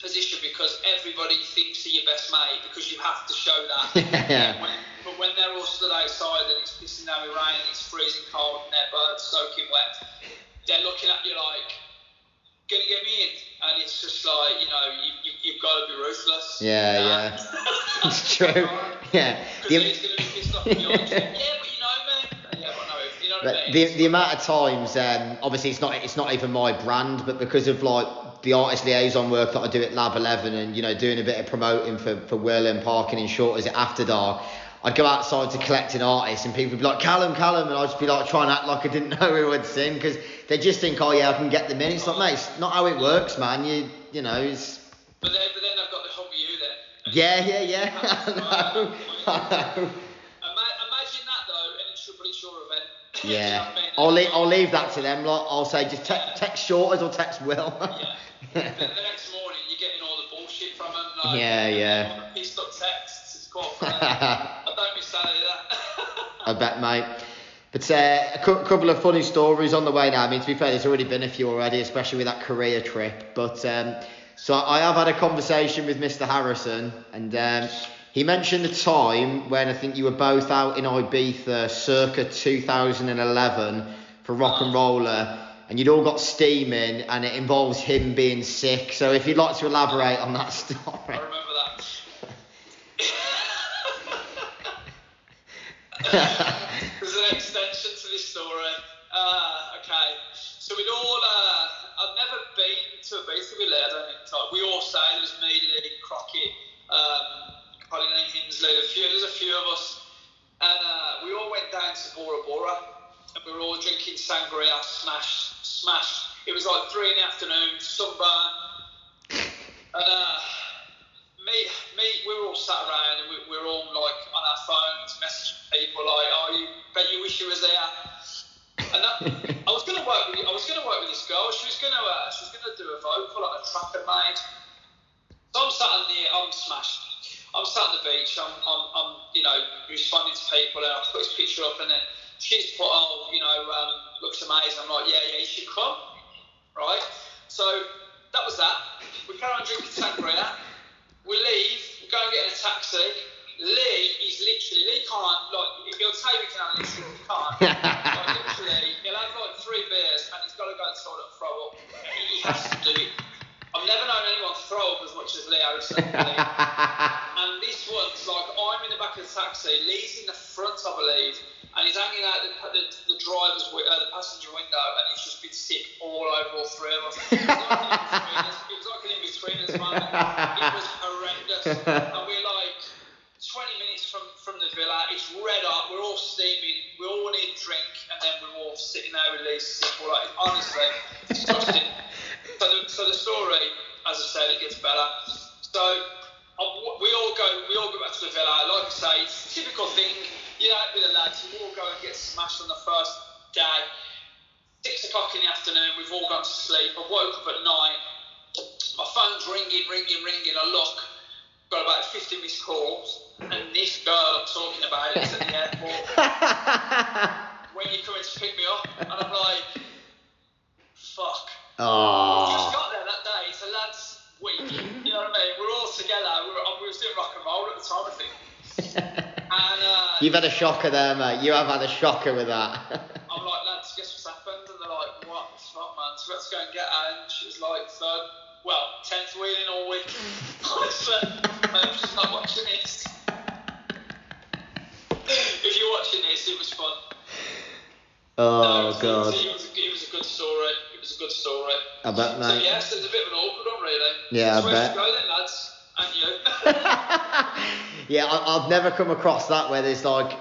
position because everybody thinks you're your best mate because you have to show that. Yeah. When, but when they're all stood outside and it's pissing down with rain it's freezing cold and their birds soaking wet, they're looking at you like, gonna get me in. And it's just like, you know, you, you, you've got to be ruthless. Yeah, yeah. It's true. Yeah. The- he's going to be pissed off at you. yeah, but you know me. Yeah, but no, you know what I mean? the, the amount of times, um, obviously it's not it's not even my brand, but because of like the artist liaison work that I do at Lab 11 and you know doing a bit of promoting for for Will and parking in Shorterz at After Dark, I'd go outside to collect an artist and people would be like Callum, Callum, and I'd just be like trying to act like I didn't know who I'd seen because they just think oh yeah I can get them in. It's like mate, it's not how it works, man. You you know it's But then, but then I've got the hump you then. yeah yeah yeah. I know, I know. Imagine that though, and it's your event. You know Yeah, I mean? I'll leave I'll leave that to them. Like I'll say just te- text Shorterz or text Will. Yeah. The next morning you're getting all the bullshit from them. Like, Yeah, yeah. pissed up texts. It's quite funny. Don't any that. I bet, mate. But uh, a cou- couple of funny stories on the way now. I mean, to be fair, there's already been a few already, especially with that Korea trip. But um, so I have had a conversation with Mr. Harrison, and um, he mentioned a time when I think you were both out in Ibiza circa 2011 for Rock and Roller. And you'd all got steaming, and it involves him being sick. So, if you'd like to elaborate on that story. I remember that. There's an extension to this story. Uh, okay, so we'd all. Uh, I'd never been to a with Lee. I we all say there was me, Lee, Crockett, um, Colin and Hinsley. A few. There's a few of us, and uh, we all went down to Bora Bora, and we were all drinking sangria, smash, smash. It was like three in the afternoon, sunburn, and uh, me, me, we were all sat around and we, we were all like on our phones, messaging people like, "Oh, you bet you wish you was there." And that, I was gonna work with, I was gonna work with this girl. She was gonna, uh, she was gonna do a vocal on a track I made. So I'm sat on the, I'm smashed. I'm sat on the beach. I'm, I'm, I'm, you know, responding to people, and I put this picture up, and then she's put, oh, you know, um, looks amazing. I'm like, yeah, yeah, you should come, right? So that was that. We carry on drinking sangria. We leave. We go and get in a taxi. Lee is literally Lee can't like he'll tell you he can have an issue, he can't. like, literally, he'll have like three beers and he's got to go and sort of throw up. He has to do it. I've never known anyone throw up as much as Lee Harrison. And this one's like I'm in the back of the taxi, Lee's in the front, I believe, and he's hanging out the, the, the driver's uh, the passenger window, and he's just been sick all over all three of us. It was like an like an in-betweeners moment. It was horrendous, and we're like 20 minutes from from the villa. It's red hot. We're all steaming. We all need a drink, and then we're all sitting there with Lee sick. All like honestly, disgusting. So the, so the story, as I said, it gets better. So we all go, we all go back to the villa. Like I say, it's a typical thing. You know, with the lads, you all go and get smashed on the first day. Six o'clock in the afternoon, we've all gone to sleep. I woke up at nine. My phone's ringing, ringing, ringing. I look, got about 50 missed calls, and this girl I'm talking about is at the airport. when you coming to pick me up? And I'm like, fuck. We just oh. got there that day. It's a lads' week. You know what I mean? We're all together. We were, we doing rock and roll at the time, I think. And uh, You've had a shocker there, mate. You have had a shocker with that. I'm like, lads, guess what's happened? And they're like, what the fuck, man? So let's go and get her. And she was like, third, well, tenth wheeling all week. Honestly, she's not watching this. if you're watching this, it was fun. Oh No, god. It was, it was a good story. It was a good story. I bet, mate. So yes, it was a bit of an awkward one, really. Yeah, I bet. go then, lads? And you. yeah, I, I've never come across that where there's like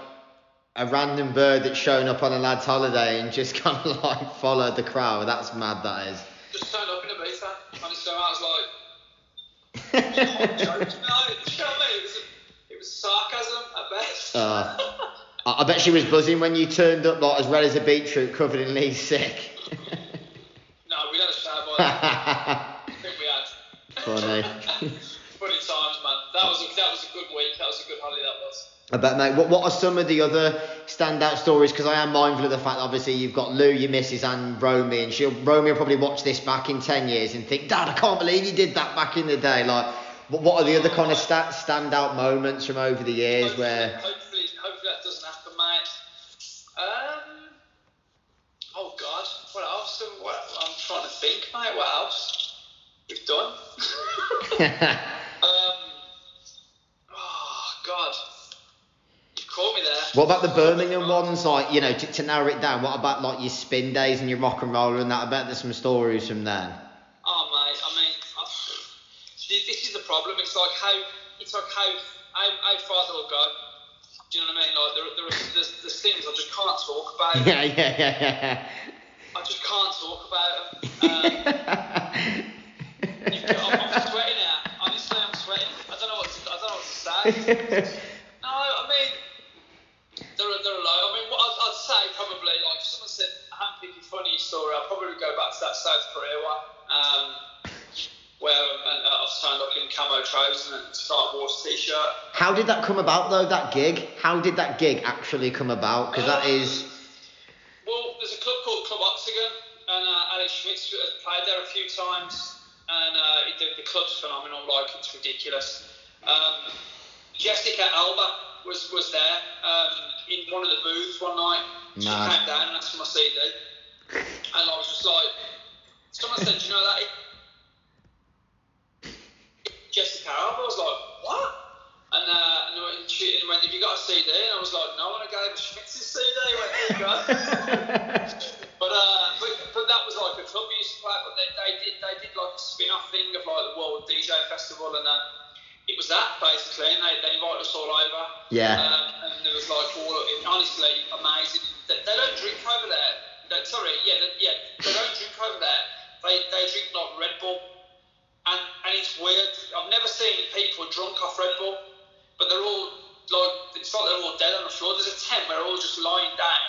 a random bird that's shown up on a lad's holiday and just kind of like followed the crowd. That's mad, that is. just turned up in a beta. Honestly, I was like, joke, no, you know what I mean? It was, it was sarcasm at best. Uh, I, I bet she was buzzing when you turned up like as red as a beetroot covered in Lee's sick. no, we had a shower by. I think we had. Funny. Funny times, man. That was a, that was a good week. That was a good holiday. That was. I bet, mate. What, what are some of the other standout stories? Because I am mindful of the fact, obviously, you've got Lou, your missus, and Romy, and she'll Romy will probably watch this back in ten years and think, Dad, I can't believe you did that back in the day. Like, what, what are the other kind of sta- standout moments from over the years hopefully, where? hopefully, hopefully that doesn't happen. Um. Oh God, what else? What, I'm trying to think, mate. What else we've done? um. Oh God, you caught me there. What about the Birmingham ones? Like, you know, to, to narrow it down, what about like your spin days and your rock and roll and that? I bet there's some stories from then. Oh mate, I mean, I, this this is the problem. It's like how it's like how how, how far they'll go. Do you know what I mean? Like there, there are, there's, there's things I just can't talk about. yeah, yeah, yeah, yeah. I just can't talk about them. Um, got, I'm, I'm sweating now. Honestly, I'm sweating. I don't know what to, I don't know what to say. no, I mean, there are, there are a. I mean, what I'd, I'd say probably, like, if someone said, handpick your funny story, I'd probably go back to that South Korea one. Um, where um, uh, I've signed up in camo trousers and a Star Wars t-shirt. How did that come about though? That gig? How did that gig actually come about? Because that is. Well, there's a club called Club Octagon, and uh, Alex Schmitz has played there a few times, and uh, it, the, the club's phenomenal. Like it's ridiculous. Um, Jessica Alba was was there um, in one of the booths one night. She Mad. came down and asked for my CD, and I was just like, someone said, "Do you know that?" Jessica Alba. I was like, "What?" And, uh, and, she, and went, "Have you got a CD?" And I was like, "No." And I gave her Schmitz's CD. He went, "There you go." But, uh, but but that was like a club we used to play. But they, they did they did like a spin-off thing of like the World DJ Festival, and uh, it was that basically. And they, they invited us all over. Yeah. Um, and there was like all it, honestly amazing. They, they don't drink over there. They, sorry, yeah, they, yeah, they don't drink over there. They they drink like Red Bull, and and it's weird. I've never seen people drunk off Red Bull, but they're all like it's like they're all dead on the floor. There's a tent where they're all just lying down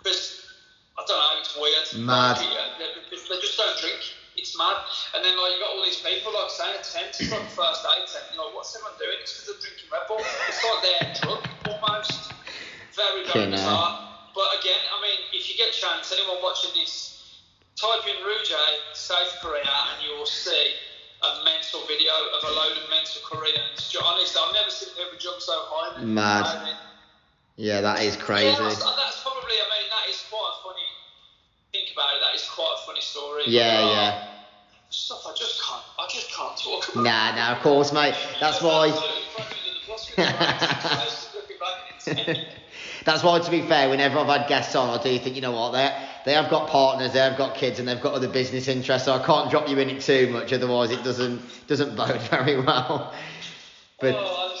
because I don't know. It's weird. Mad. They, just don't drink. It's mad. And then like you got all these people like saying a tent. It's like the first aid tent. You're like, what's everyone doing? It's because they're drinking Red Bull. It's like they're drunk almost. Very very bizarre. But again, I mean, if you get a chance, anyone watching this, type in Rujay, South Korea, and you will see a mental video of a load of mental Koreans. Honestly, I've never seen people jump so high. Mad. I mean, Yeah, that is crazy. yeah, that's, that's probably. I mean, that is quite a funny. Think about it. That is quite a funny story. Yeah, But, uh, yeah. Stuff I just can't. I just can't talk about. Nah, nah, of course, mate. That's why. That's why, to be fair, whenever I've had guests on, I do think, you know what, they they have got partners, they have got kids, and they've got other business interests. So I can't drop you in it too much, otherwise it doesn't doesn't bode very well. But oh,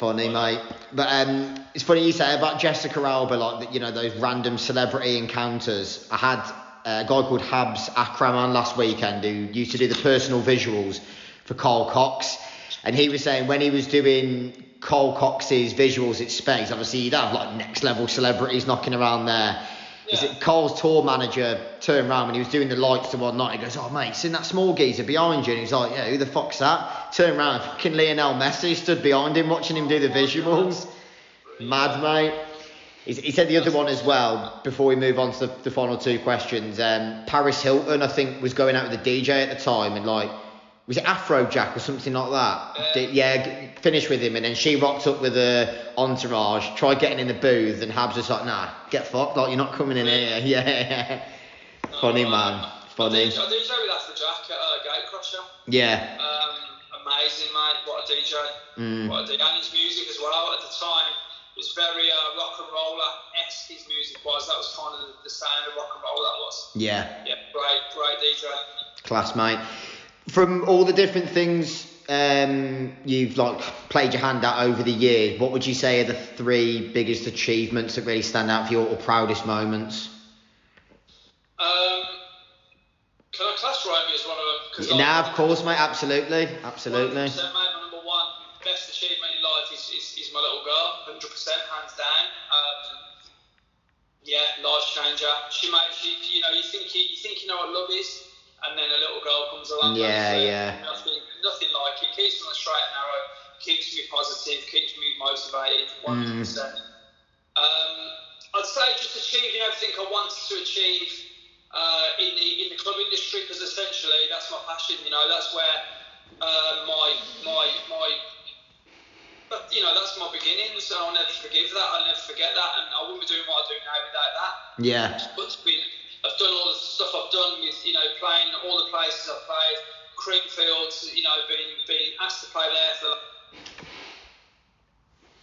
funny, mate. But um, it's funny you say about Jessica Alba, like that, you know those random celebrity encounters. I had a guy called Habs Akraman last weekend who used to do the personal visuals for Carl Cox, and he was saying when he was doing Carl Cox's visuals at Space, obviously you'd have like next level celebrities knocking around there. Is Yeah. it Carl's tour manager turned around when he was doing the lights and whatnot? He goes, "Oh mate, seen that small geezer behind you?" And he's like, "Yeah, who the fuck's that?" Turned around, fucking Lionel Messi stood behind him watching him do the visuals. Mad mate. He, he said the other one as well. Before we move on to the, the final two questions, um, Paris Hilton I think was going out with a DJ at the time and like was it Afrojack or something like that? Did- yeah, finished with him and then she rocked up with a entourage, tried getting in the booth and Habs was like, nah, get fucked, like you're not coming in here. Yeah. Funny man, funny. I DJ, I DJ with at uh, Gatecrasher. Yeah. Um, amazing, mate. What a DJ. Mm. What a DJ. And his music as well. At the time, was very uh, rock and roller esque. His music was. That was kind of the, the sound of rock and roll. That was. Yeah, Yeah, great, great DJ. class, mate. From all the different things um, you've like played your hand out over the years, what would you say are the three biggest achievements that really stand out for you, or proudest moments? Um, can I class Romeo as one of them? Now, of course, mate. Absolutely, absolutely. 100%, mate. My number one best achievement in life is, is, is my little girl. 100% hands down. Um, yeah, life changer. She made she you know you think you, you think you know what love is, and then a little girl comes along. Yeah, and, yeah. Nothing nothing like it. Keeps me on the straight and narrow. Keeps me positive. Keeps me motivated. 100%. Mm. Um, I'd say just achieving everything I wanted to achieve uh, in the in the club industry because essentially that's my passion. You know, that's where uh, my my my. But you know, that's my beginnings, and I'll never forgive that. I'll never forget that, and I wouldn't be doing what I do now without that. Yeah, But to be, I've done all the stuff I've done with you know playing all the places I've played, Creamfields, you know, being being asked to play there for the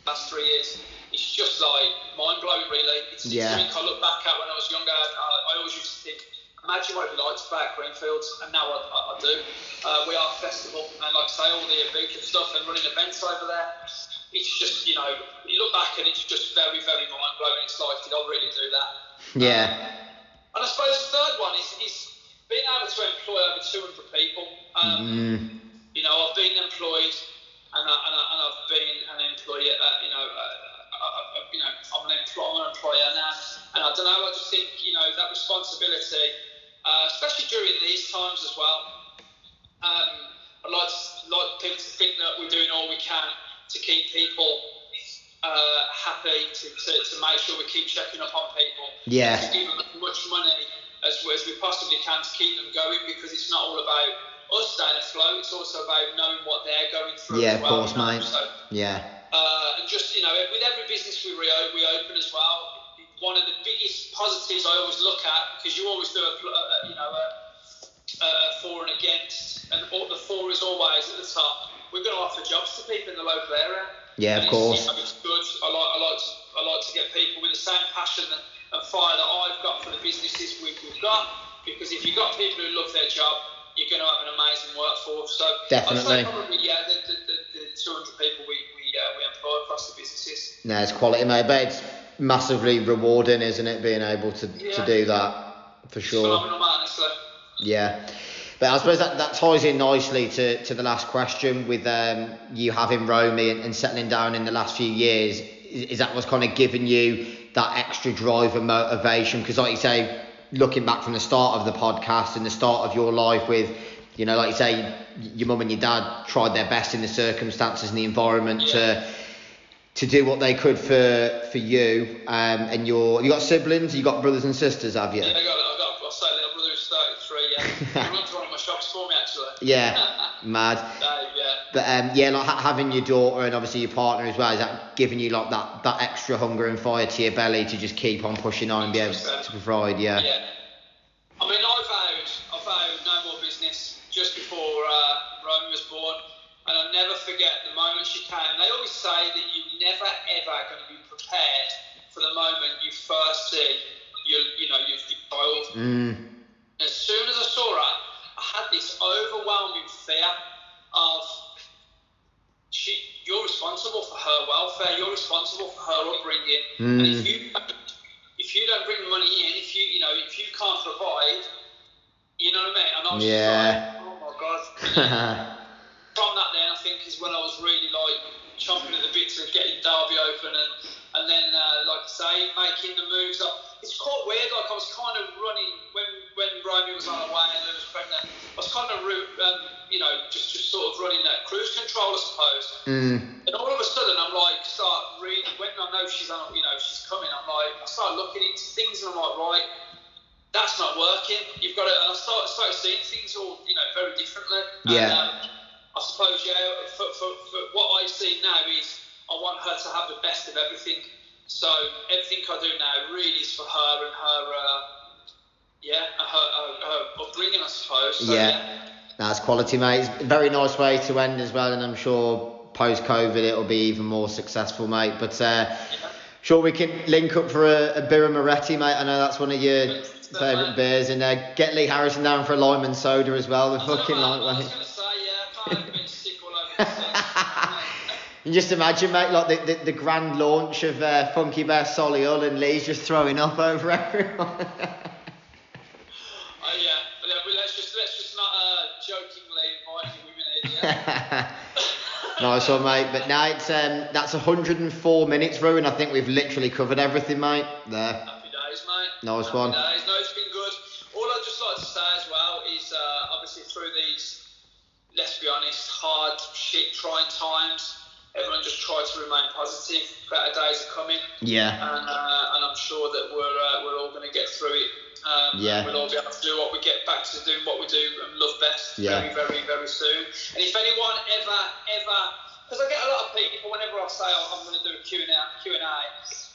last three years. It's just like mind blowing, really. It's, Yeah. it's something I look back at when I was younger. I, I always used to think, imagine what it'd be like to play at Creamfields, and now I, I, I do. Uh, we are a festival, and like I say, all the Ibiza stuff and running events over there. It's just, you know, you look back and it's just very, very mind blowing. It's like, did I really do that? yeah, And I suppose the third one is, is being able to employ over 200 people. Um, mm, You know, I've been employed, and, I, and, I, and I've been an employee. Uh, you know, uh, I, I, you know, I'm an, empl- I'm an employer now, and I don't know. I just think you know that responsibility, uh, especially during these times as well. Um, I'd like to, like people to think that we're doing all we can to keep people uh, happy, to, to, to make sure we keep checking up on people, Yeah. to give them as much money as, as we possibly can to keep them going because it's not all about us staying afloat, it's also about knowing what they're going through yeah, as of well. course, mate. So, Yeah, uh, and just you know, with every business we, re- we open as well, one of the biggest positives I always look at because you always do a, a a- you know a, a for and against, and all, the for is always at the top. We're going to offer jobs to people in the local area. Yeah, of course. You know, it's good. I like I like to, I like to get people with the same passion and, and fire that I've got for the businesses we've, we've got. Because if you've got people who love their job, you're going to have an amazing workforce. So Definitely. Probably yeah, the, the, the, the 200 people we we, uh, we employ across the businesses. no, it's quality, mate. But it's massively rewarding, isn't it, being able to, to do that for It's sure. phenomenal, man. Yeah. But I suppose that, that ties in nicely to, to the last question with um, you having Romy and, and settling down in the last few years. Is, is that what's kind of given you that extra drive and motivation? Because, like you say, looking back from the start of the podcast and the start of your life with, you know, like you say, your mum and your dad tried their best in the circumstances and the environment to to do what they could for for you um, and your you got siblings you got brothers and sisters have you Yeah, I got, I got, I'll say little brother who's 33, yeah. he runs one of my shops for me, actually. yeah mad yeah. But um, yeah, like ha- having your daughter and obviously your partner as well, is that giving you like that, that extra hunger and fire to your belly to just keep on pushing on and be able to provide? Yeah. Yeah. I mean, I vowed, I vowed no more business just before uh, Romy was born, and I'll never forget the moment she came. They always say that you're never ever going to be prepared for the moment you first see your, you know, your, your child. Mm, As soon as I saw her, I had this overwhelming fear of she, you're responsible for her welfare, you're responsible for her upbringing, and if Mm. you if you don't bring the money in, if you you know if you can't provide, you know what I mean. And I was Yeah. like, oh my god. From that then I think is when I was really like chomping at the bits to getting Derby open and and then uh, like I say making the moves up. It's quite weird. Like I was kind of running when when Romy was on her way and I was pregnant. I was kind of um, you know just just sort of running that cruise control I suppose. mm, And all of a sudden, I'm like, start reading. When I know she's on, you know, she's coming. I'm like, I start looking into things, and I'm like, right, that's not working. You've got to. And I start start seeing things all, you know, very differently. Yeah. And, um, I suppose, yeah. For, for, for what I see now is, I want her to have the best of everything. So everything I do now really is for her and her, uh, yeah, her, her, her upbringing, I suppose. So, Yeah. That's quality, mate. It's a very nice way to end as well, and I'm sure post COVID it'll be even more successful, mate. But uh, Sure, we can link up for a, a Birra Moretti, mate. I know that's one of your favourite beers. And uh, get Lee Harrison down for a lime and soda as well. The fucking lightweight. going to say, yeah, I can't have been sick all over the place. You just imagine, mate, like the, the, the grand launch of uh, Funky Bear Solihull and Lee's just throwing up over everyone. Oh yeah, but yeah, but let's just let's just not uh, jokingly invite women in. Yeah. nice one, mate. But now it's um, that's 104 minutes, Rowan. I think we've literally covered everything, mate. There. Happy days, mate. Nice Happy one. Days. No, it's been good. All I'd just like to say as well is uh, obviously through these, let's be honest, hard, shit, trying times, everyone just try to remain positive. Better days are coming. Yeah. and, uh, and I'm sure that we're uh, we're all going to get through it. Um, Yeah. We'll all be able to do what we get back to doing what we do and love best Yeah. very, very, very soon. And if anyone ever, ever, because I get a lot of people whenever I say oh, I'm going to do a Q&A, Q&A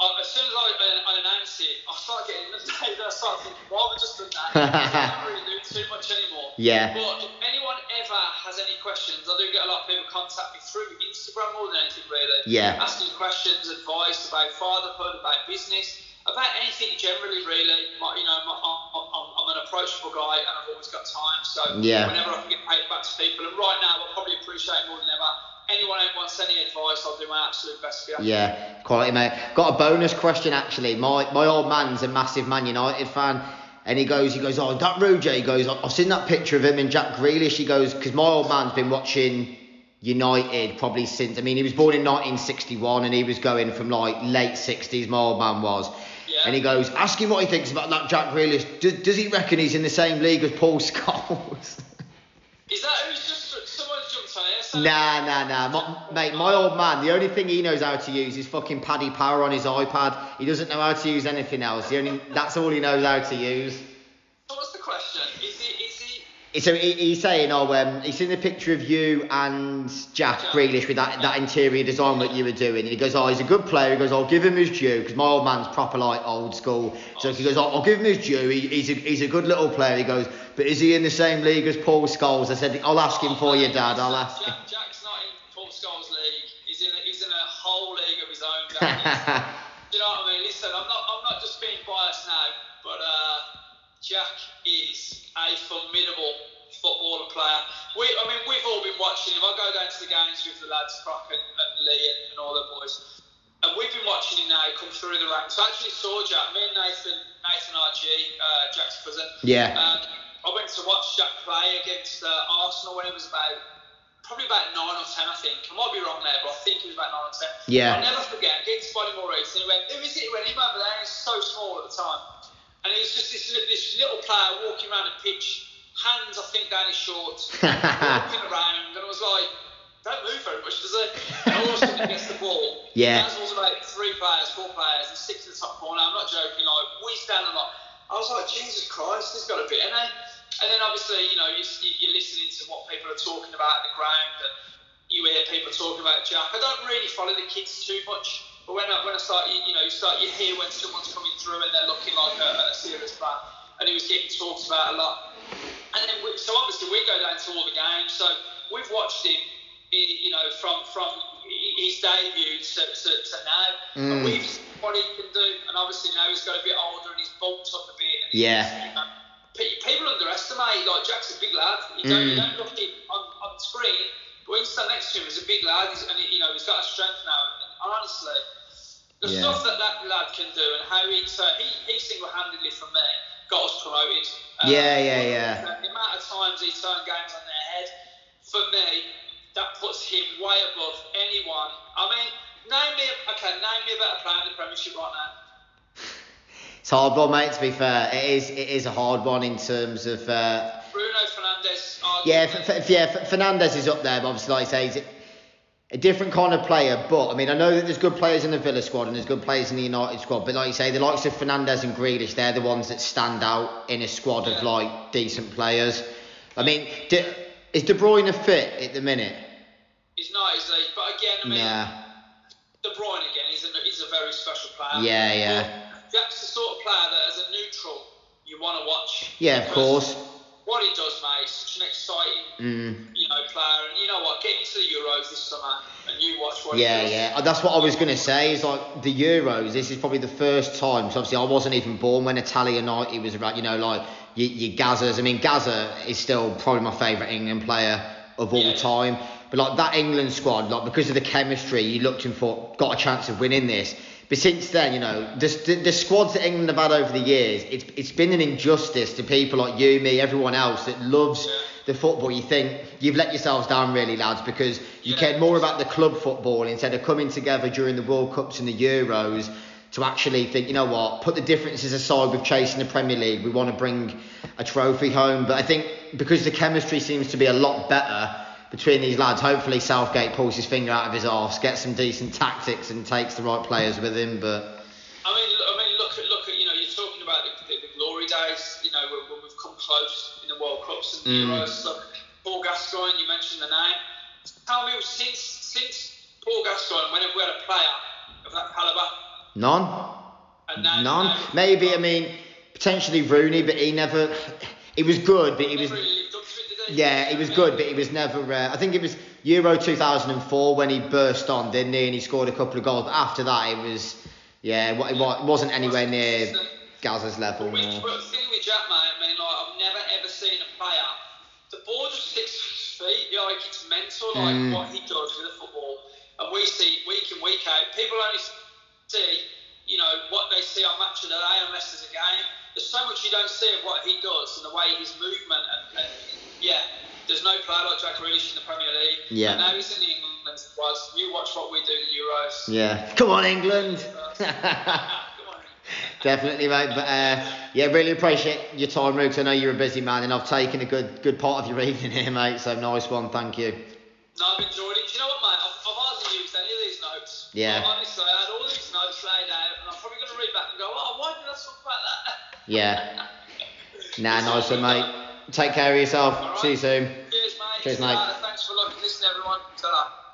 I, as soon as I, uh, I announce it, I start getting inundated. I start thinking, why have I just done that? I don't really do too much anymore. Yeah. But if anyone ever has any questions, I do get a lot of people contact me through Instagram more than anything really. Yeah. Asking questions, advice about fatherhood, about business, about anything generally really. My, you know, my, I'm, I'm, I'm an approachable guy and I've always got time. So Yeah. whenever I can get paid back to people, and right now I'll probably appreciate it more than ever. Anyone who wants any advice, I'll do my absolute best for you. Yeah, quality, mate. Got a bonus question actually. My my old man's a massive Man United fan. And he goes, he goes, oh, that Ruja, he goes, I've seen that picture of him and Jack Grealish. He goes, because my old man's been watching United probably since, I mean, he was born in 1961 and he was going from like late 60s, my old man was. Yeah. And he goes, ask him what he thinks about that Jack Grealish. Does, does he reckon he's in the same league as Paul Scholes? Is that who's just Nah, nah, nah. My, mate, my old man, the only thing he knows how to use is fucking Paddy Power on his iPad. He doesn't know how to use anything else. The only, that's all he knows how to use. So he, he's saying, oh, um, he's seen a picture of you and Jack Grealish with that, that interior design that you were doing. And he goes, oh, he's a good player. He goes, I'll give him his due because my old man's proper like old school. So he goes, I'll, I'll give him his due. He, he's, a, he's a good little player. He goes, but is he in the same league as Paul Scholes? I said, I'll ask him for you, Dad. I'll ask him. Jack's not in Paul Scholes' league. He's in. A, he's in a whole league of his own. Do you know what I mean? Listen, I'm not. I'm not just being biased now, but uh, Jack is a formidable footballer player. We, I mean, we've all been watching him. I go down to the games with the lads, Croc and, and Lee and, and all the boys. And we've been watching him now come through the ranks. I actually saw Jack. Me and Nathan, Nathan RG, uh, Jack's cousin. Yeah. Um, I went to watch Jack play against uh, Arsenal when he was about probably about nine or ten, I think. I might be wrong there, but I think he was about nine or ten. Yeah. I'll never forget against Bodymoor Heath, and he went, "Who is it?" He went, "Him over there." He's so small at the time, and he was just this, this little player walking around the pitch, hands I think down his shorts, walking around, and I was like. Don't move very much, does it? And all of a sudden he gets the ball. Yeah. Dazzles about three players, four players, and six in the top corner. I'm not joking. Like we stand a lot. I was like, Jesus Christ, there's got a bit in it. And then obviously, you know, you, you're listening to what people are talking about at the ground, and you hear people talking about Jack. I don't really follow the kids too much, but when I, when I start, you, you know, you start, you hear when someone's coming through and they're looking like a, a serious player, and he was getting talked about a lot. And then, we, so obviously, we go down to all the games. So we've watched him, you know, from from his debut to, to, to now. And mm. we've seen what he can do, and obviously now he's got a bit older and he's bulked up a bit. And Yeah. you know, people underestimate like Jack's a big lad. You don't, you don't mm. look it on, on screen, but when you stand next to him, he's a big lad, he's, and he, you know he's got a strength now. And honestly, the Yeah. stuff that that lad can do and how he uh, he, he single-handedly for me got us promoted. Um, Yeah, yeah, yeah. The amount of times he turned games on their head, for me, that puts him way above anyone. I mean, name me okay, name me a better player in the Premiership right now. It's a hard one, mate. To be fair, it is. It is a hard one in terms of. Uh, Bruno Fernandes. yeah, f- f- yeah. F- Fernandes is up there, but obviously, like I say, he's a, different kind of player. But I mean, I know that there's good players in the Villa squad and there's good players in the United squad. But like you say, the likes of Fernandes and Grealish, they're the ones that stand out in a squad of like decent players. I mean, De, is De Bruyne a fit at the minute? He's not, is he? But again, I mean, Nah. De Bruyne again, he's a, he's a very special player. Yeah, yeah. Jack's the sort of player that as a neutral you want to watch. Yeah, of course. What he does, mate, he's such an exciting, Mm. you know, player. And you know what? Get into the Euros this summer and you watch what Yeah, he does. yeah. That's what I was going to say. Is like the Euros. This is probably the first time. So obviously, I wasn't even born when Italia night. It was about you know like your, your. I mean, Gazza is still probably my favourite England player of all Yeah. time. But like that England squad, like because of the chemistry, you looked and thought got a chance of winning this. But since then, you know, the, the, the squads that England have had over the years, it's it's been an injustice to people like you, me, everyone else that loves the football. You think you've let yourselves down, really, lads, because you Yeah. cared more about the club football instead of coming together during the World Cups and the Euros to actually think, you know what, put the differences aside with chasing the Premier League. We want to bring a trophy home. But I think because the chemistry seems to be a lot better between these lads, hopefully Southgate pulls his finger out of his arse, gets some decent tactics, and takes the right players with him. But I mean, I mean, look at look at you know, you're talking about the, the, the glory days. You know, when, when we've come close in the World Cups and Mm. Euros. Look, Paul Gascoigne, you mentioned the name. Tell me, since since Paul Gascoigne, when have we had a player of that calibre? none. None. Maybe, I mean, potentially Rooney, but he never. He was good, but he was. Really Yeah, he was good, but he was never. Uh, I think it was Euro 2004 when he burst on, didn't he? And he scored a couple of goals. But after that, it was. Yeah, it wa- it wasn't anywhere near Gazza's level. But, with, No. but the thing with Jack, mate, I mean, like, I've never ever seen a player. The ball just sticks his feet. You know, like it's mental, like Mm. what he does with the football. And we see week in week out. People only see, you know, what they see on match of the day unless there's a game. There's so much you don't see of what he does and the way his movement and, and yeah. There's no player like Jack Grealish in the Premier League. Yeah. And now he's in the England squad. You watch what we do in the Euros. Yeah. Come on, England. Come on. Definitely, mate. But uh, yeah, really appreciate your time, Rooks. I know you're a busy man, and I've taken a good good part of your evening here, mate. So nice one. Thank you. No, I've enjoyed it. Do you know what, mate? I've, I've hardly used any of these notes. Yeah. But honestly, I had all these notes laid out, and I'm probably going to read back and go, oh, why did I talk about that? Yeah. Nah, nice one, mate. Take care of yourself. See you soon. Cheers, mate. Cheers, mate. Uh, thanks for looking. Listen, everyone. ta